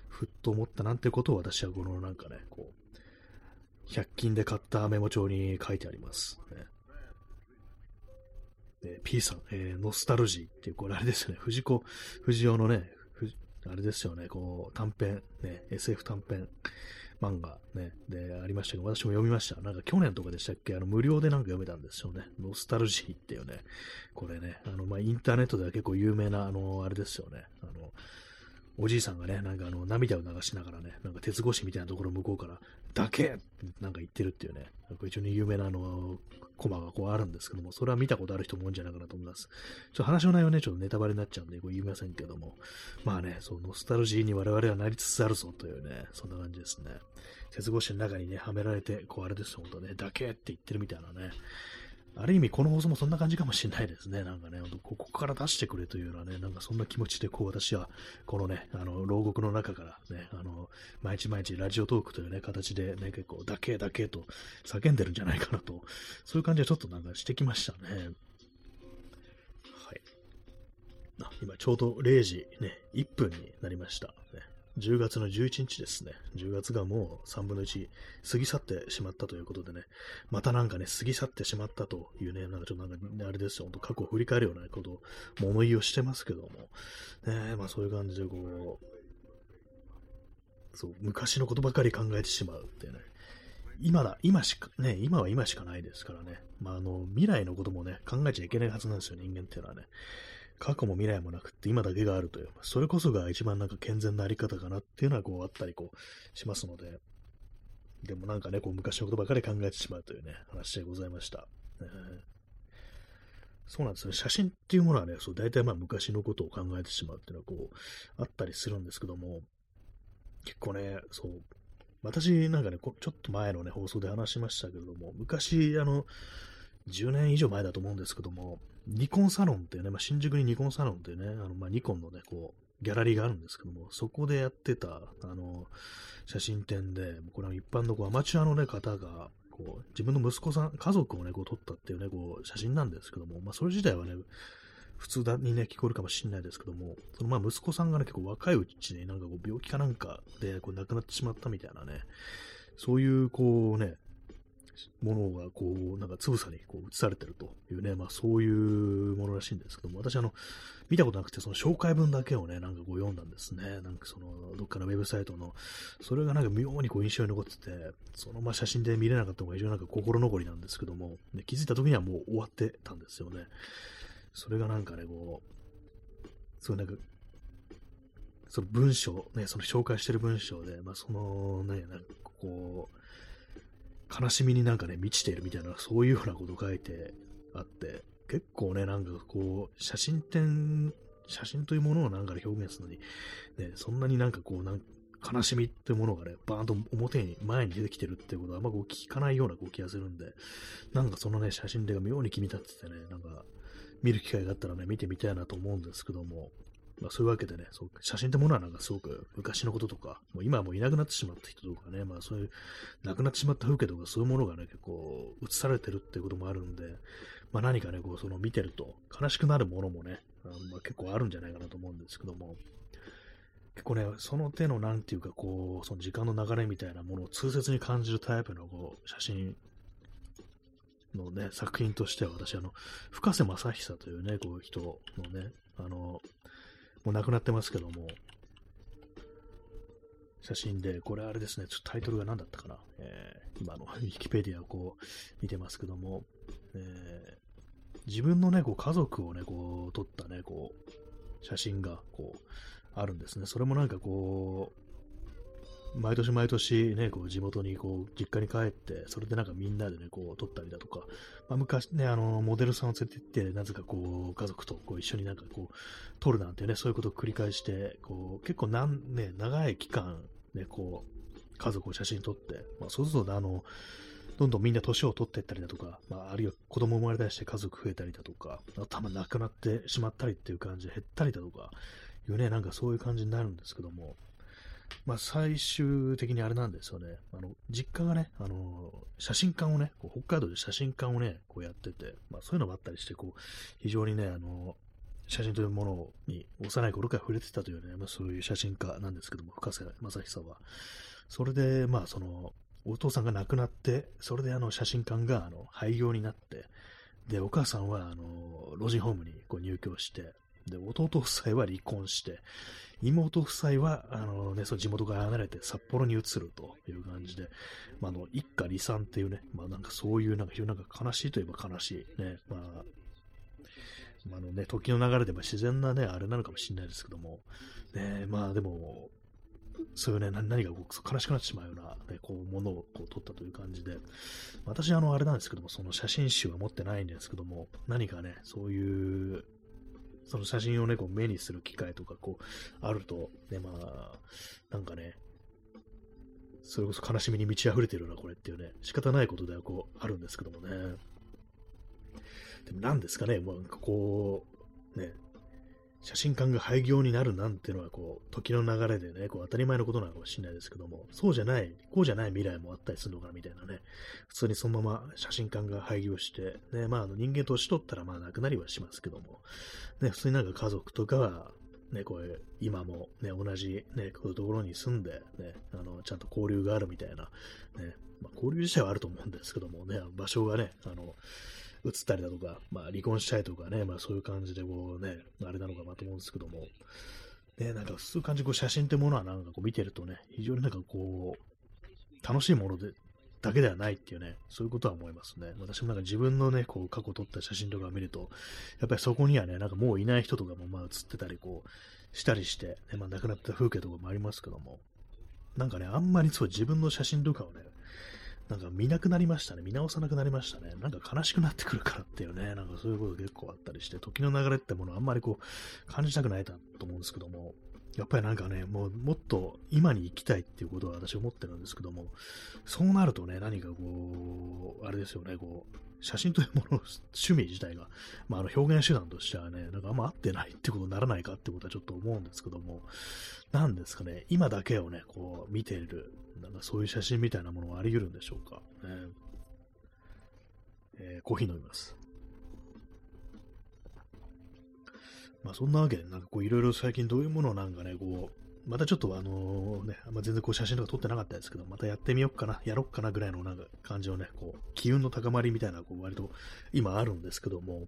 Speaker 1: ふっと思ったなんてことを私はこのなんかね、こう、100均で買ったメモ帳に書いてあります。ね、で P さん、えー、ノスタルジーっていう、これあれですよね、藤子、藤尾のね、あれですよね、こう、短編、ね、SF 短編。漫画ね、で、ありましたけど、私も読みました。なんか去年とかでしたっけ？あの、無料でなんか読めたんですよね。ノスタルジーっていうね、これね、あの、まあ、インターネットでは結構有名な、あの、あれですよね。あの、おじいさんがね、なんかあの、涙を流しながらね、なんか鉄格子みたいなところ向こうから、だけなんか言ってるっていうね、一応に有名なあの、コマがこうあるんですけども、それは見たことある人も多いんじゃないかなと思います。ちょっと話の内容ね、ちょっとネタバレになっちゃうんで、こう言いませんけども、まあね、そう、ノスタルジーに我々はなりつつあるぞというね、そんな感じですね。鉄格子の中にね、はめられて、こうあれですよ、本当ね、だけって言ってるみたいなね、ある意味この放送もそんな感じかもしれないですね。なんかね、ここから出してくれというようなね、なんかそんな気持ちで、こう私は、このね、あの、牢獄の中からね、あの、毎日毎日ラジオトークというね、形でね、結構、だけだけと叫んでるんじゃないかなと、そういう感じはちょっとなんかしてきましたね。はい。今ちょうど0時ね、1分になりました。ね、10月の11日ですね。10月がもう3分の1過ぎ去ってしまったということでね、またなんかね、過ぎ去ってしまったというね、なんかちょっとなんか、ね、あれですよ、本当過去を振り返るようなことを物言いをしてますけども、ね、まあそういう感じでこう、そう、昔のことばかり考えてしまうっていうね、今だ、今しか、ね、今は今しかないですからね。まあ、あの、未来のこともね、考えちゃいけないはずなんですよ、人間っていうのはね。過去も未来もなくって今だけがあるという、それこそが一番なんか健全なあり方かなっていうのはこうあったりこうしますので、でもなんかね、こう昔のことばかり考えてしまうというね、話でございました。えー、そうなんですね。写真っていうものはね、そう大体まあ昔のことを考えてしまうっていうのはこうあったりするんですけども、結構ね、そう、私なんかね、ちょっと前のね、放送で話しましたけれども、昔、あの、10年以上前だと思うんですけども、ニコンサロンっていうね、まあ、新宿にニコンサロンっていうね、あのまあ、ニコンのね、こう、ギャラリーがあるんですけども、そこでやってた、あの、写真展で、これは一般のこうアマチュアの、ね、方が、こう、自分の息子さん、家族をね、こう撮ったっていうね、こう、写真なんですけども、まあ、それ自体はね、普通だにね、聞こえるかもしれないですけども、そのまあ息子さんがね、結構若いうちになんかこう病気かなんかでこう亡くなってしまったみたいなね、そういうこうね、ものがこう、なんかつぶさにこう映されてるというね、まあそういうものらしいんですけども、私あの、見たことなくて、その紹介文だけをね、なんかこう読んだんですね。なんかその、どっかのウェブサイトの、それがなんか妙にこう印象に残ってて、そのまあ写真で見れなかったのが非常になんか心残りなんですけども、ね、気づいた時にはもう終わってたんですよね。それがなんかね、こう、そうなんか、その文章、ね、その紹介してる文章で、まあそのね、なんかこう、悲しみになんかね、満ちているみたいな、そういうようなこと書いてあって、結構ね、なんかこう、写真展、写真というものをなんかで表現するのに、ね、そんなになんかこう、なん悲しみっていうものがね、バーンと表に、前に出てきてるっていうことはあんまこう聞かないようなこう気がするんで、なんかそのね、写真でが妙に気に立っててね、なんか見る機会があったらね、見てみたいなと思うんですけども、まあ、そういうわけでね、そう写真ってものはなんかすごく昔のこととか、もう今はもういなくなってしまった人とかね、まあそういう、亡くなってしまった風景とかそういうものがね、結構映されてるっていうこともあるんで、まあ何かね、こう、その見てると悲しくなるものもね、あまあ、結構あるんじゃないかなと思うんですけども、結構ね、その手のなんていうか、こう、その時間の流れみたいなものを痛切に感じるタイプのこう写真のね、作品としては私、あの、深瀬正久というね、こういう人のね、あの、もうなくなってますけども、写真で、これあれですね、ちょっとタイトルが何だったかな。えー、今のウィキペディアをこう見てますけども、えー、自分のね、こう家族をね、こう撮ったね、こう、写真がこうあるんですね。それもなんかこう、毎年毎年ね、こう地元にこう実家に帰って、それでなんかみんなでね、こう撮ったりだとか、まあ、昔ね、あの、モデルさんを連れて行って、なぜかこう、家族とこう一緒になんかこう、撮るなんてね、そういうことを繰り返して、こう、結構なん、ね、長い期間、ね、こう、家族を写真撮って、まあ、そうすると、あの、どんどんみんな年を取っていったりだとか、まあ、あるいは子供生まれたりして家族増えたりだとか、頭亡くなってしまったりっていう感じで減ったりだとか、いうね、なんかそういう感じになるんですけども、まあ、最終的にあれなんですよね。あの、実家がね、あの、写真館をね、北海道で写真館をね、こうやってて、まあ、そういうのもあったりして、こう、非常にね、あの、写真というものに幼い頃から触れてたというね、まあ、そういう写真家なんですけども、深瀬正久は。それで、まあ、その、お父さんが亡くなって、それであの写真館があの廃業になって、で、お母さんはあの老人ホームにこう入居して、で、弟夫妻は離婚して、妹夫妻は、あのね、その地元から離れて札幌に移るという感じで、まあ、の、一家離散っていうね、まあなんかそういう、なんか非常になんか悲しいといえば悲しい、ね、まあ、あのね、時の流れで自然なね、あれなのかもしれないですけども、ね、まあでも、そういうね、何かこう悲しくなってしまうような、ね、こう、ものをこう撮ったという感じで、私、あの、あれなんですけども、その写真集は持ってないんですけども、何かね、そういう、その写真をね、こう目にする機会とか、こう、あると、ね、まあ、なんかね、それこそ悲しみに満ち溢れてるな、これっていうね、仕方ないことではこう、あるんですけどもね。でも何ですかね、もうなんかこう、ね、写真館が廃業になるなんてのは、こう、時の流れでね、こう、当たり前のことなのかもしれないですけども、そうじゃない、こうじゃない未来もあったりするのかな、みたいなね。普通にそのまま写真館が廃業して、ね、まあ、の人間年取ったら、まあ、亡くなりはしますけども、ね、普通になんか家族とかは、ね、こう今もね、同じね、こういうところに住んで、ね、あの、ちゃんと交流があるみたいな、ね、まあ、交流自体はあると思うんですけどもね、場所がね、あの、移ったりだとか、まあ、離婚したいとかね、まあ、そういう感じでこうね、あれなのかなと思うんですけども、ね、なんかそういう感じこう写真ってものはなんかこう見てるとね、非常になんかこう、楽しいもので、だけではないっていうね、そういうことは思いますね。私もなんか自分のね、こう過去撮った写真とかを見ると、やっぱりそこにはね、なんかもういない人とかもまあ写ってたりこう、したりして、ね、まあ亡くなった風景とかもありますけども、なんかね、あんまりそう自分の写真とかをね、なんか見なくなりましたね。見直さなくなりましたね。なんか悲しくなってくるからっていうね、なんかそういうこと結構あったりして、時の流れってものはあんまりこう感じたくないと思うんですけども、やっぱりなんかね、もうもっと今に生きたいっていうことは私思ってるんですけども、そうなるとね、何かこう、あれですよね、こう、写真というものの趣味自体が、まあ、あの表現手段としてはね、なんかあんま合ってないってことにならないかってことはちょっと思うんですけども、なんですかね、今だけをね、こう見ている、なんかそういう写真みたいなものはあり得るんでしょうか？ねえー、コーヒー飲みます。まあそんなわけで、なんかこういろいろ最近どういうものをなんかね、こう、またちょっとあのね、ま、全然こう写真とか撮ってなかったですけど、またやってみようかな、やろっかなぐらいのなんか感じのね、こう、機運の高まりみたいな、こう、割と今あるんですけども、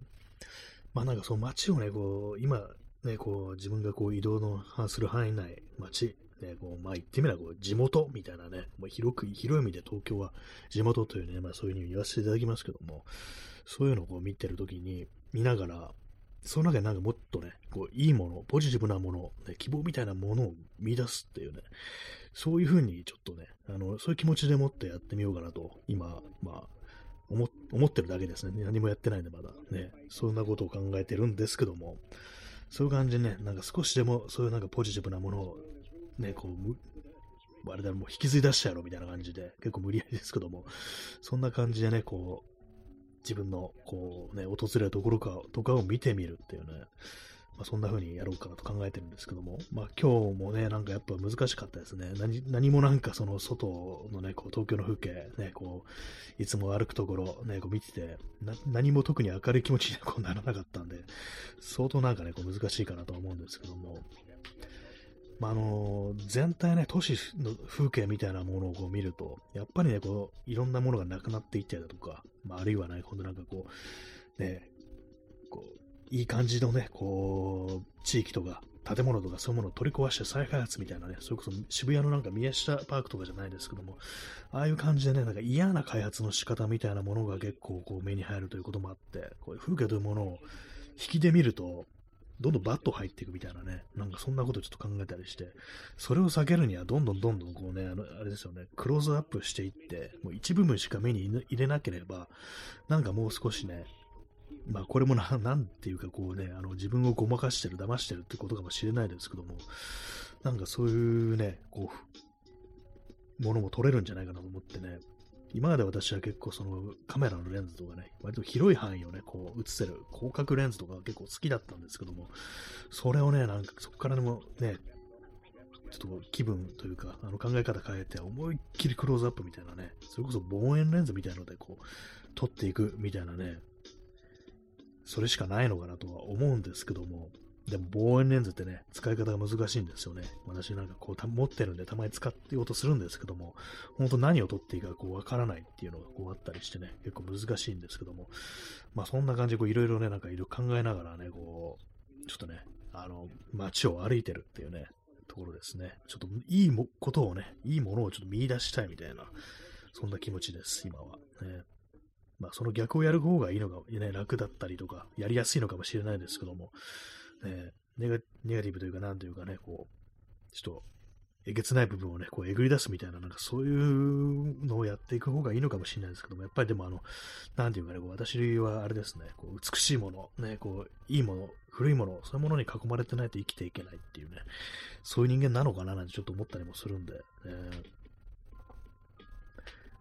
Speaker 1: まあなんかその街をね、こう、今、ね、こう、自分がこう移動のする範囲内、街、ね、こう、まあ言ってみればこう地元みたいなね、もう広く、広い意味で東京は地元というね、まあそういうふうに言わせていただきますけども、そういうのをこう見てるときに、見ながら、その中でなんかもっとね、こう、いいもの、ポジティブなもの、ね、希望みたいなものを見出すっていうね、そういうふうにちょっとね、あの、そういう気持ちでもってやってみようかなと、今、まあ、思ってるだけですね。何もやってないんでまだ。ね、そんなことを考えてるんですけども、そういう感じでね、なんか少しでもそういうなんかポジティブなものを、ね、こう、あれだ、もう引きずり出してやろうみたいな感じで、結構無理やりですけども、そんな感じでね、こう、自分の、こうね、訪れるところか、とかを見てみるっていうね、まあ、そんな風にやろうかなと考えてるんですけども、まあ今日もね、なんかやっぱ難しかったですね。何何もなんかその外のね、こう東京の風景、ね、こう、いつも歩くところ、ね、こう見てて、何も特に明るい気持ちにこうならなかったんで、相当なんかね、こう難しいかなと思うんですけども、まあ、あの全体ね、都市の風景みたいなものをこう見ると、やっぱりね、こう、いろんなものがなくなっていったりだとか、まあ、あるいはね、今度なんかこう、ね、こう、いい感じのね、こう、地域とか、建物とかそういうものを取り壊して再開発みたいなね、それこそ渋谷のなんか宮下パークとかじゃないですけども、ああいう感じでね、なんか嫌な開発の仕方みたいなものが結構こう目に入るということもあって、こういう風景というものを引きで見ると、どんどんバット入っていくみたいなね、なんかそんなことちょっと考えたりして、それを避けるにはどんどんどんどんこうね、あの、あれですよね、クローズアップしていって、もう一部分しか目に入れなければ、なんかもう少しね、まあこれもな、なんていうかこうね、あの自分をごまかしてる、騙してるってことかもしれないですけども、なんかそういうね、こう、ものも取れるんじゃないかなと思ってね、今まで私は結構そのカメラのレンズとかね、割と広い範囲をね、こう映せる広角レンズとか結構好きだったんですけども、それをね、なんかそこからでもね、ちょっと気分というか、あの考え方変えて、思いっきりクローズアップみたいなね、それこそ望遠レンズみたいのでこう、撮っていくみたいなね、それしかないのかなとは思うんですけども、でも望遠レンズってね、使い方が難しいんですよね。私なんかこう持ってるんでたまに使ってようとするんですけども、本当何を撮っていいかこうわからないっていうのがこうあったりしてね、結構難しいんですけども、まあそんな感じでいろいろね、なんかいろいろ考えながらね、こう、ちょっとね、あの、街を歩いてるっていうね、ところですね。ちょっといいことをね、いいものをちょっと見出したいみたいな、そんな気持ちです、今は。ね、まあその逆をやる方がいいのが、ね、楽だったりとか、やりやすいのかもしれないですけども、ね、ネガネガティブというか、なんというかね、こう、ちょっと、えげつない部分をね、こう、えぐり出すみたいな、なんかそういうのをやっていく方がいいのかもしれないですけども、やっぱりでもあの、なんていうかね、こう私はあれですね、こう美しいもの、ね、こう、いいもの、古いもの、そういうものに囲まれてないと生きていけないっていうね、そういう人間なのかななんてちょっと思ったりもするんで、ね、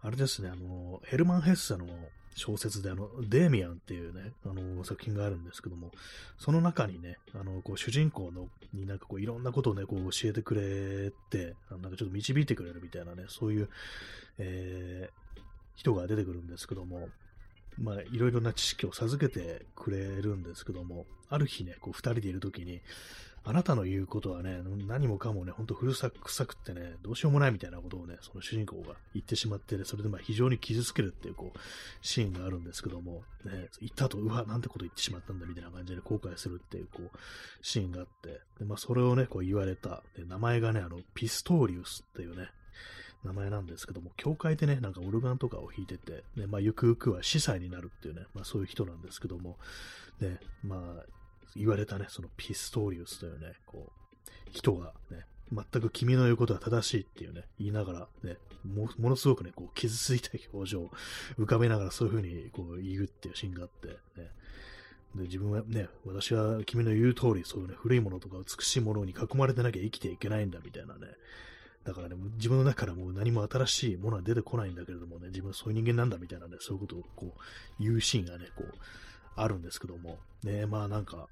Speaker 1: あれですね、あの、ヘルマン・ヘッサの小説で、あの、デーミアンっていうね、あの、作品があるんですけども、その中にね、あの、こう、主人公の、になんかこう、いろんなことをね、こう、教えてくれて、なんかちょっと導いてくれるみたいなね、そういう、えー、人が出てくるんですけども、まあ、いろいろな知識を授けてくれるんですけども、ある日ね、こう、二人でいるときに、あなたの言うことはね、何もかもね、ほんと古さくさくってね、どうしようもないみたいなことをね、その主人公が言ってしまって、ね、それでまあ非常に傷つけるっていう、こう、シーンがあるんですけども、ね、言った後、うわ、なんてこと言ってしまったんだみたいな感じで後悔するっていう、こう、シーンがあって、でまあそれをね、こう言われた、で名前がね、あの、ピストーリウスっていうね、名前なんですけども、教会でね、なんかオルガンとかを弾いてて、ね、まあ、ゆくゆくは司祭になるっていうね、まあ、そういう人なんですけども、ね、まあ、言われたね、そのピストーリウスというね、こう、人がね、全く君の言うことは正しいっていうね、言いながらね、ものすごくね、こう傷ついた表情を浮かべながらそういうふうにこう言うっていうシーンがあって、ね、で自分はね、私は君の言う通り、そういうね、古いものとか美しいものに囲まれてなきゃ生きていけないんだみたいなね、だからね、自分の中からもう何も新しいものは出てこないんだけれどもね、自分はそういう人間なんだみたいなね、そういうことをこう言うシーンがね、こう、あるんですけども、ね、まあなんか、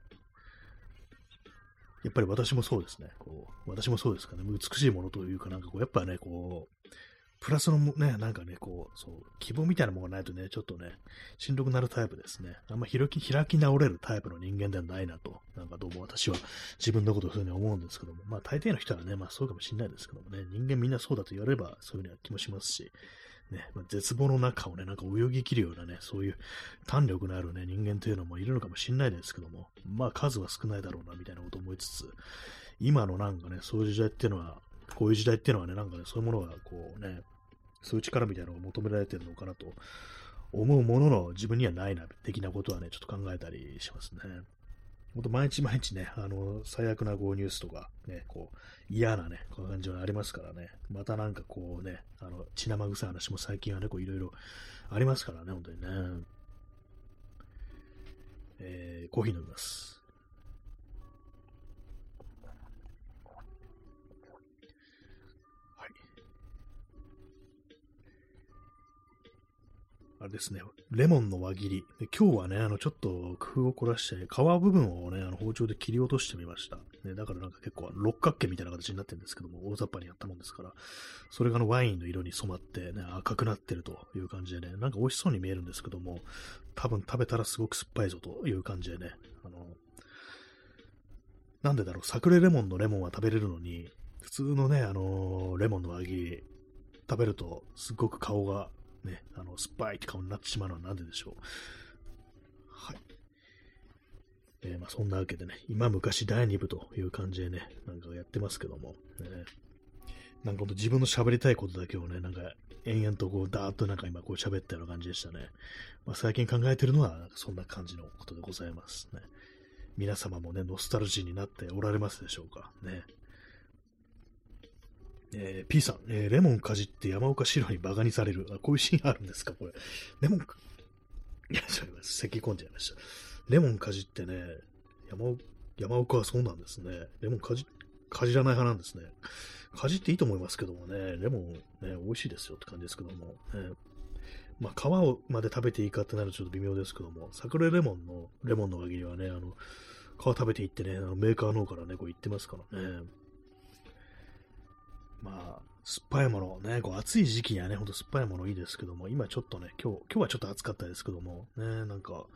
Speaker 1: やっぱり私もそうですね。こう、私もそうですかね。美しいものというか、なんかこう、やっぱね、こう、プラスのね、なんかね、こう、そう、希望みたいなものがないとね、ちょっとね、しんどくなるタイプですね。あんま開き、開き直れるタイプの人間ではないなと、なんかどうも私は自分のことをそういうふうに思うんですけども、まあ大抵の人はね、まあそうかもしれないですけどもね、人間みんなそうだと言われればそういうふうな気もしますし、ね、まあ、絶望の中をね、なんか泳ぎ切るようなね、そういう胆力のあるね、人間というのもいるのかもしれないですけども、まあ数は少ないだろうな、みたいなことを思いつつ、今のなんかね、そういう時代っていうのは、こういう時代っていうのはね、なんかね、そういうものがこうね、そういう力みたいなのが求められてるのかなと思うものの自分にはないな、的なことはね、ちょっと考えたりしますね。本当毎日毎日ね、あの、最悪なこうニュースとか、ね、こう、嫌なね、こういう感じはありますからね。またなんかこうね、あの、血生臭い話も最近はね、こういろいろありますからね、本当にね。えー、コーヒー飲みます。あれですね、レモンの輪切り。で今日はね、あの、ちょっと工夫を凝らして、皮部分をね、あの包丁で切り落としてみました。ね、だからなんか結構六角形みたいな形になってるんですけども、大雑把にやったもんですから、それがあのワインの色に染まってね、赤くなってるという感じでね、なんか美味しそうに見えるんですけども、多分食べたらすごく酸っぱいぞという感じでね、あの、なんでだろう、サクレレモンのレモンは食べれるのに、普通のね、あのー、レモンの輪切り食べると、すっごく顔がね、あの、酸っぱいって顔になってしまうのはなんででしょう？はい。えー、まあ、そんなわけでね、今昔第2部という感じでね、なんかやってますけども、ね、なんか自分の喋りたいことだけをね、なんか延々とこう、だーっとなんか今こう喋ったような感じでしたね。まあ、最近考えてるのは、そんな感じのことでございますね。皆様もね、ノスタルジーになっておられますでしょうか？ね。えー、P さん、えー、レモンかじって山岡白にバカにされる。あ、こういうシーンあるんですか、これ。レモンか、いや、ちょっと咳込んじゃいました。レモンかじってね、山山岡はそうなんですね。レモンかじ、かじらない派なんですね。かじっていいと思いますけどもね、レモンね、美味しいですよって感じですけども、ね、まあ、皮をまで食べていいかってなるとちょっと微妙ですけども、サクレモンの、レモンの輪切りはね、あの、皮食べていってね、あのメーカーの方からね、こう言ってますからね。まあ、酸っぱいもの、ね、こう暑い時期にはね、ほんと酸っぱいものいいですけども、今ちょっとね、今日、今日はちょっと暑かったですけども、ね、なんか、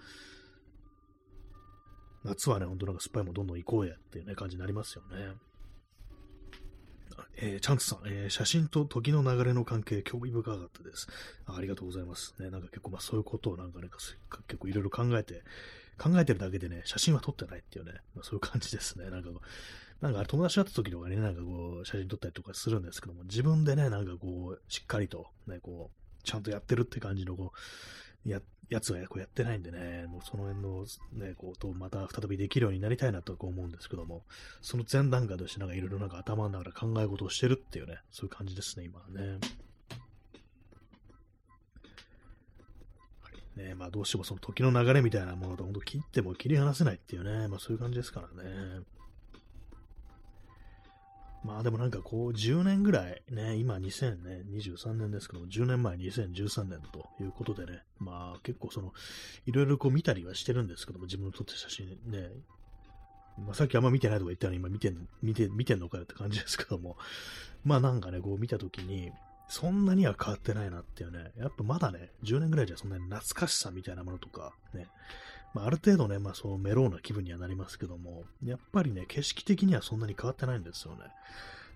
Speaker 1: 夏はね、ほんとなんか酸っぱいものどんどん行こうやっていうね、感じになりますよね。えー、チャンツさん、えー、写真と時の流れの関係、興味深かったですあ。ありがとうございます。ね、なんか結構まあそういうことをなんかね、結構いろいろ考えて、考えてるだけでね、写真は撮ってないっていうね、まあ、そういう感じですね。なんかなんか友達と会った時とかにね、なんかこう、写真撮ったりとかするんですけども、自分でね、なんかこう、しっかりと、ね、こう、ちゃんとやってるって感じの、こうや、やつはこうやってないんでね、もうその辺のね、こうとまた再びできるようになりたいなと思うんですけども、その前段階としてなんかいろいろなんか頭の中で考え事をしてるっていうね、そういう感じですね、今はね。ね、まあどうしてもその時の流れみたいなものと本当切っても切り離せないっていうね、まあそういう感じですからね。まあでもなんかこう10年ぐらいね、今2023年ですけども、10年前2013年ということでね、まあ結構その、いろいろこう見たりはしてるんですけども、自分の撮った写真ね、まあ、さっきあんま見てないとか言ったら今見てん、見て、見てんのかよって感じですけども、まあなんかね、こう見たときに、そんなには変わってないなっていうね、やっぱまだね、10年ぐらいじゃそんなに懐かしさみたいなものとか、ね、まあ、ある程度ね、まあそうメローな気分にはなりますけども、やっぱりね、景色的にはそんなに変わってないんですよね。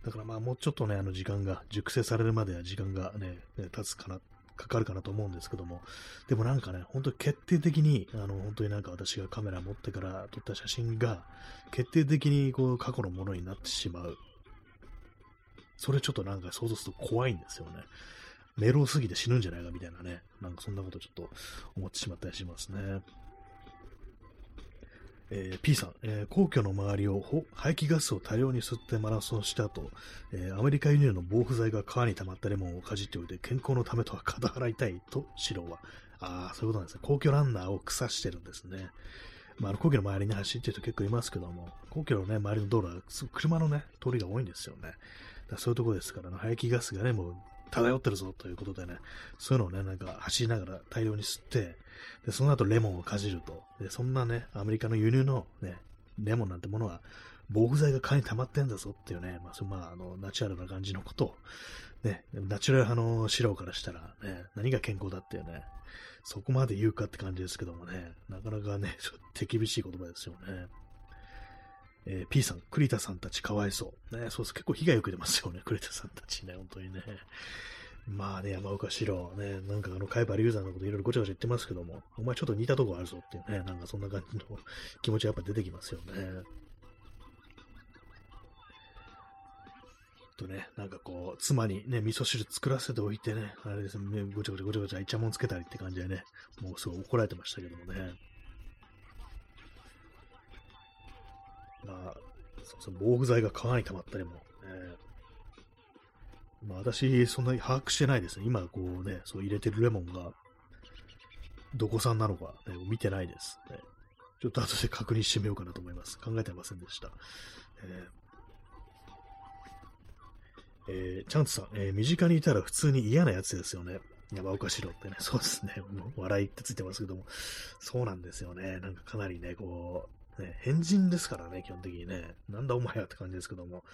Speaker 1: だからまあもうちょっとね、あの時間が、熟成されるまでは時間がね、経つかな、かかるかなと思うんですけども、でもなんかね、本当に決定的に、あの、本当になんか私がカメラ持ってから撮った写真が、決定的にこう過去のものになってしまう。それちょっとなんか想像すると怖いんですよね。メロすぎて死ぬんじゃないかみたいなね、なんかそんなことちょっと思ってしまったりしますね。えー、P さん、えー、皇居の周りを排気ガスを多量に吸ってマラソンした後、えー、アメリカ輸入の防腐剤が川に溜まったレモンをかじっておいて健康のためとは肩払いたいと、白は。ああ、そういうことなんですね。皇居ランナーを腐してるんですね。まあ、皇居の周りに走ってる人結構いますけども、皇居のね、周りの道路は車のね、通りが多いんですよね。だそういうとこですからね、排気ガスがね、もう漂ってるぞということでね、そういうのをね、なんか走りながら大量に吸って、で、その後レモンをかじると。で、そんなね、アメリカの輸入のね、レモンなんてものは、防腐剤が蚊に溜まってんだぞっていうね、まあ、そまあ、あの、ナチュラルな感じのことを、ね、ナチュラル派の素人からしたら、ね、何が健康だっていうね、そこまで言うかって感じですけどもね、なかなかね、ちょっと手厳しい言葉ですよね。えー、P さん、栗田さんたちかわいそう。ね、そうです。結構被害受けてますよね、栗田さんたちね、本当にね。まあね、山岡四郎、ね、なんかあの、海馬龍山のこといろいろごちゃごちゃ言ってますけども、お前ちょっと似たとこあるぞっていうね、なんかそんな感じの気持ちやっぱ出てきますよね。とね、なんかこう、妻にね、味噌汁作らせておいてね、あれですね、ごちゃごちゃごちゃごちゃイチャモンつけたりって感じでね、もうすごい怒られてましたけどもね。まあ、そうその防腐剤が川に溜まったりも、まあ私、そんなに把握してないですね。今、こうね、そう入れてるレモンが、どこ産なのか、ね、見てないです、ね。ちょっと後で確認してみようかなと思います。考えてませんでした。えーえー、チャンツさん、えー、身近にいたら普通に嫌なやつですよね。山岡四郎ってね、そうですね。笑いってついてますけども、そうなんですよね。なんかかなりね、こう、ね、変人ですからね、基本的にね。なんだお前はって感じですけども、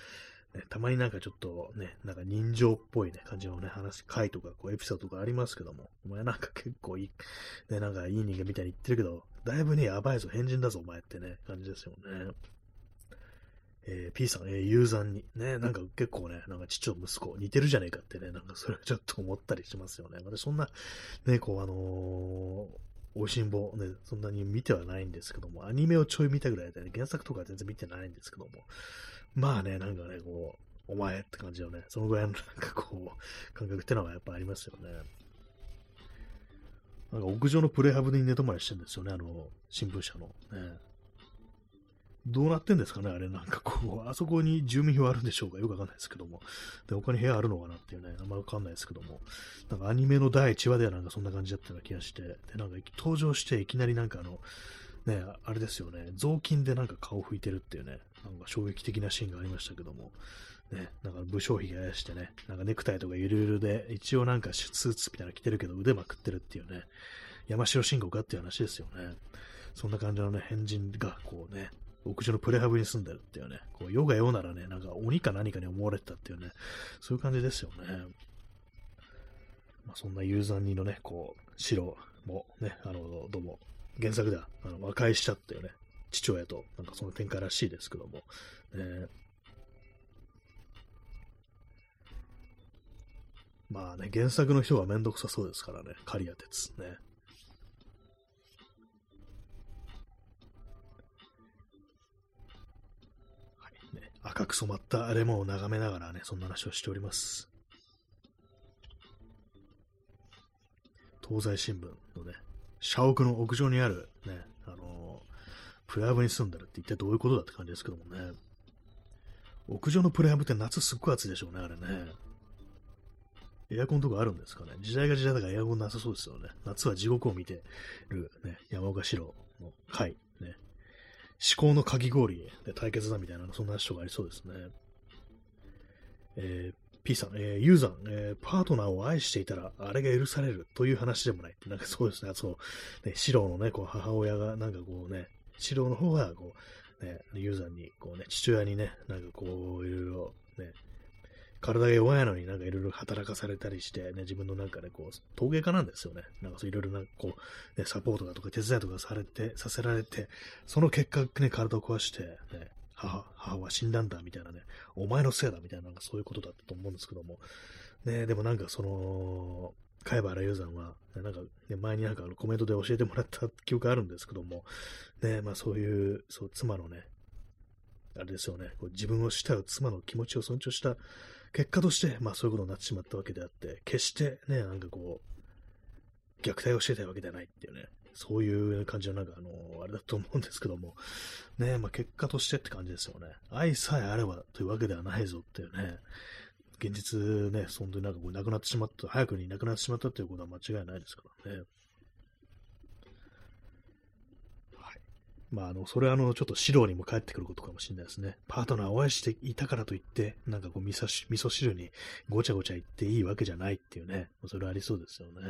Speaker 1: ね、たまになんかちょっとね、なんか人情っぽいね、感じのね、話、回とか、こう、エピソードとかありますけども、お前なんか結構いい、ね、なんかいい人間みたいに言ってるけど、だいぶね、やばいぞ、変人だぞ、お前ってね、感じですよね。えー、P さん、えー、ユーザーに、ね、なんか結構ね、なんか父と息子似てるじゃねえかってね、なんかそれはちょっと思ったりしますよね。私そんな、ね、こうあのおしんぼ、ね、そんなに見てはないんですけども、アニメをちょい見たぐらいで、ね、原作とか全然見てないんですけども、まあね、なんかね、こう、お前って感じのね、そのぐらいのなんかこう、感覚ってのはやっぱありますよね。なんか屋上のプレハブに寝泊まりしてるんですよね、あの、新聞社の。ね。どうなってんですかね、あれ、なんかこう、あそこに住民票あるんでしょうかよくわかんないですけども。で、他に部屋あるのかなっていうね、あんまわかんないですけども。なんかアニメの第1話ではなんかそんな感じだったような気がして、で、なんか登場していきなりなんかあの、ね、あれですよね、雑巾でなんか顔拭いてるっていうね、なんか衝撃的なシーンがありましたけども、ね、なんか武将髭やしてね、なんかネクタイとかゆるゆるで、一応なんかスーツみたいなの着てるけど腕まくってるっていうね、山城慎吾かっていう話ですよね。そんな感じのね、変人がこうね、屋上のプレハブに住んでるっていうね、こう世が世ならね、なんか鬼か何かに思われてたっていうね、そういう感じですよね。まあ、そんなユーザーにのね、こう、白もね、あの、どうも、原作ではあの和解しちゃったよね、父親と、なんかその展開らしいですけども、ね、まあね、原作の人はめんどくさそうですからね、刈谷哲ね。赤く染まったレモンを眺めながらね、そんな話をしております。東西新聞のね、社屋の屋上にあるね、あのプレハブに住んでるって一体どういうことだって感じですけどもね。屋上のプレハブって夏すっごい暑いでしょうね、あれね。エアコンとかあるんですかね。時代が時代だからエアコンなさそうですよね。夏は地獄を見てる、ね、山岡四郎の回、ね。思考のかき氷で対決だみたいな、そんな人がありそうですね。えー、P さん、えー、ユーザー、えー、パートナーを愛していたら、あれが許されるという話でもない。なんかそうですね、そう、ね、シロのね、こう母親が、なんかこうね、シロの方が、こう、ね、ユーザーに、こうね、父親にね、なんかこう、いろいろ、ね、体が弱いのになんかいろいろ働かされたりして、ね、自分のなんかね、こう、陶芸家なんですよね。なんかそういろいろな、こう、ね、サポートだとか手伝いとかされて、させられて、その結果ね、体を壊して、ね、母、母は死んだんだ、みたいなね、お前のせいだ、みたいな、なんかそういうことだったと思うんですけども、ね、でもなんかその、貝原雄山は、なんか、ね、前になんかコメントで教えてもらった記憶あるんですけども、ね、まあそういう、そう、妻のね、あれですよね、こう自分を慕う妻の気持ちを尊重した結果として、まあそういうことになってしまったわけであって、決してね、なんかこう、虐待をしてたわけではないっていうね、そういう感じのなんかあの、あれだと思うんですけども、ね、まあ結果としてって感じですよね。愛さえあればというわけではないぞっていうね、現実ね、本当になんかこう亡くなってしまった、早くに亡くなってしまったっていうことは間違いないですからね。まあ、あの、それはあの、ちょっと指導にも返ってくることかもしれないですね。パートナーを愛していたからといって、なんかこう、味噌味噌汁にごちゃごちゃ言っていいわけじゃないっていうね、それはありそうですよね。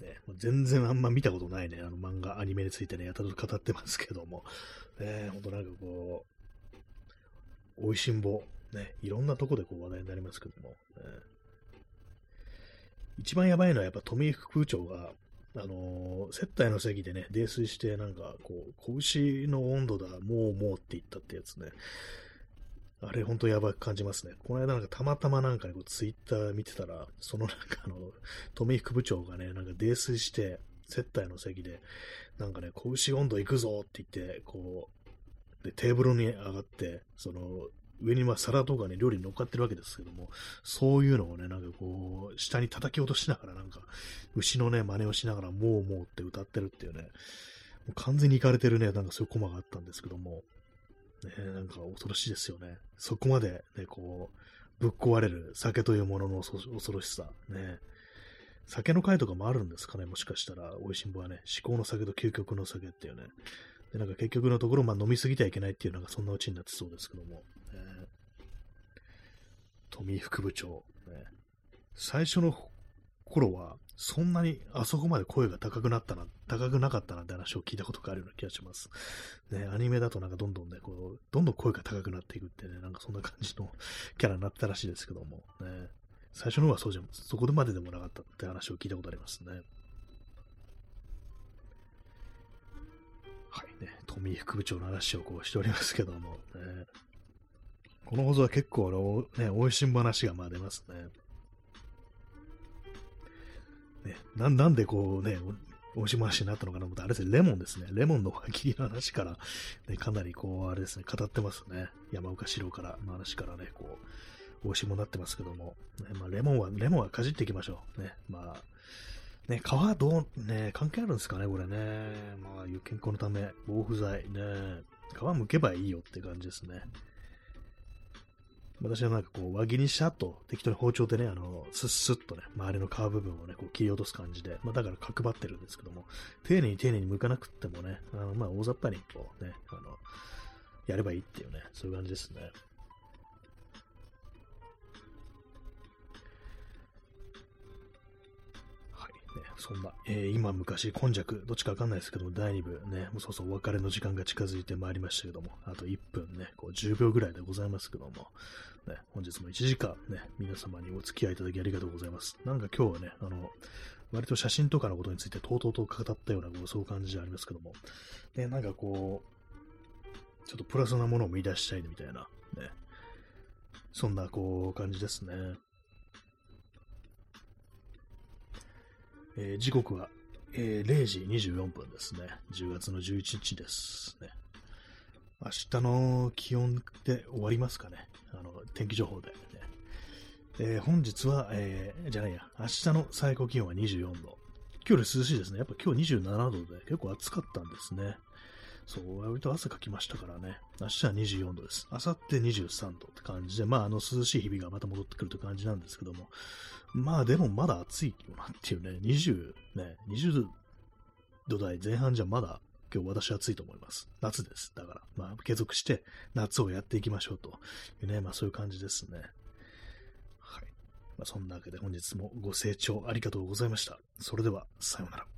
Speaker 1: ね全然あんま見たことないね、あの漫画、アニメについてね、やたらと語ってますけども、ね、ほんとなんかこう、美味しんぼ、ね、いろんなとこでこう話題になりますけども、ね、一番やばいのはやっぱ富井副部長が、あのー、接待の席でね、泥酔して、なんか、こう、拳の温度だ、もうもうって言ったってやつね。あれ、ほんとやばく感じますね。この間なんかたまたまなんかね、こうツイッター見てたら、そのなんかあの、富井副部長がね、なんか泥酔して、接待の席で、なんかね、拳温度行くぞって言って、こう、で、テーブルに上がって、その、上にま皿とかね、料理に乗っかってるわけですけども、そういうのをね、なんかこう、下に叩き落としながら、なんか、牛のね、真似をしながら、もうもうって歌ってるっていうね、もう完全に行かれてるね、なんかそういうコマがあったんですけども、ね、なんか恐ろしいですよね。そこまでね、こう、ぶっ壊れる酒というものの恐ろしさ、ね。酒の会とかもあるんですかね、もしかしたら、美味しんぼはね、至高の酒と究極の酒っていうね。で、なんか結局のところ、まあ飲みすぎてはいけないっていうのがそんなうちになってそうですけども。富副部長、ね、最初の頃は、そんなにあそこまで声が高くなったな、高くなかったなって話を聞いたことがあるような気がします。ね、アニメだとなんかどんどんね、こう、どんどん声が高くなっていくってね、なんかそんな感じのキャラになったらしいですけども、ね、最初の方はそうじゃ、そこまででもなかったって話を聞いたことありますね。はいね、富副部長の話をこうしておりますけども、ね、この放送は結構あのね、美味しん話がまあ出ますね。ねななんでこうね、美味しん話になったのかなと思ったあれですね、レモンですね。レモンの輪切りの話から、ね、かなりこう、あれですね、語ってますね。山岡四郎からの話からね、こう、美味しいものになってますけども。ね、まあ、レモンは、レモンはかじっていきましょう。ね、まあ、ね、皮はどう、ね、関係あるんですかね、これね。まあ、健康のため、防腐剤、ね、皮むけばいいよって感じですね。私はなんかこう、輪切りにした後、適当に包丁でね、あの、スッスッとね、周りの皮部分をね、こう切り落とす感じで、まあだから角張ってるんですけども、丁寧に丁寧に剥かなくってもね、あの、まあ大雑把にこうね、あの、やればいいっていうね、そういう感じですね。そんな、えー、今昔、今昔、どっちかわかんないですけども、第2部ね、もうそうそうお別れの時間が近づいてまいりましたけども、あと1分ね、こう10秒ぐらいでございますけども、ね、本日も1時間ね、皆様にお付き合いいただきありがとうございます。なんか今日はね、あの、割と写真とかのことについてとうとうと語ったような、そういう感じでありますけども、ね、なんかこう、ちょっとプラスなものを見出したいみたいな、ね、そんなこう感じですね。えー、時刻は、えー、0時24分ですね。10月の11日ですね。明日の気温で終わりますかね。あの、天気情報で、ね。えー、本日は、えー、じゃないや、明日の最高気温は24度。今日より涼しいですね。やっぱ今日27度で結構暑かったんですね。そう、割と汗かきましたからね。明日は24度です。明後日23度って感じで、まあ、あの、涼しい日々がまた戻ってくるという感じなんですけども。まあ、でもまだ暑いよなっていうね、20、ね、20度台前半じゃまだ今日私は暑いと思います。夏です。だから、まあ、継続して夏をやっていきましょうというね、まあそういう感じですね。はい。まあ、そんなわけで本日もご清聴ありがとうございました。それでは、さようなら。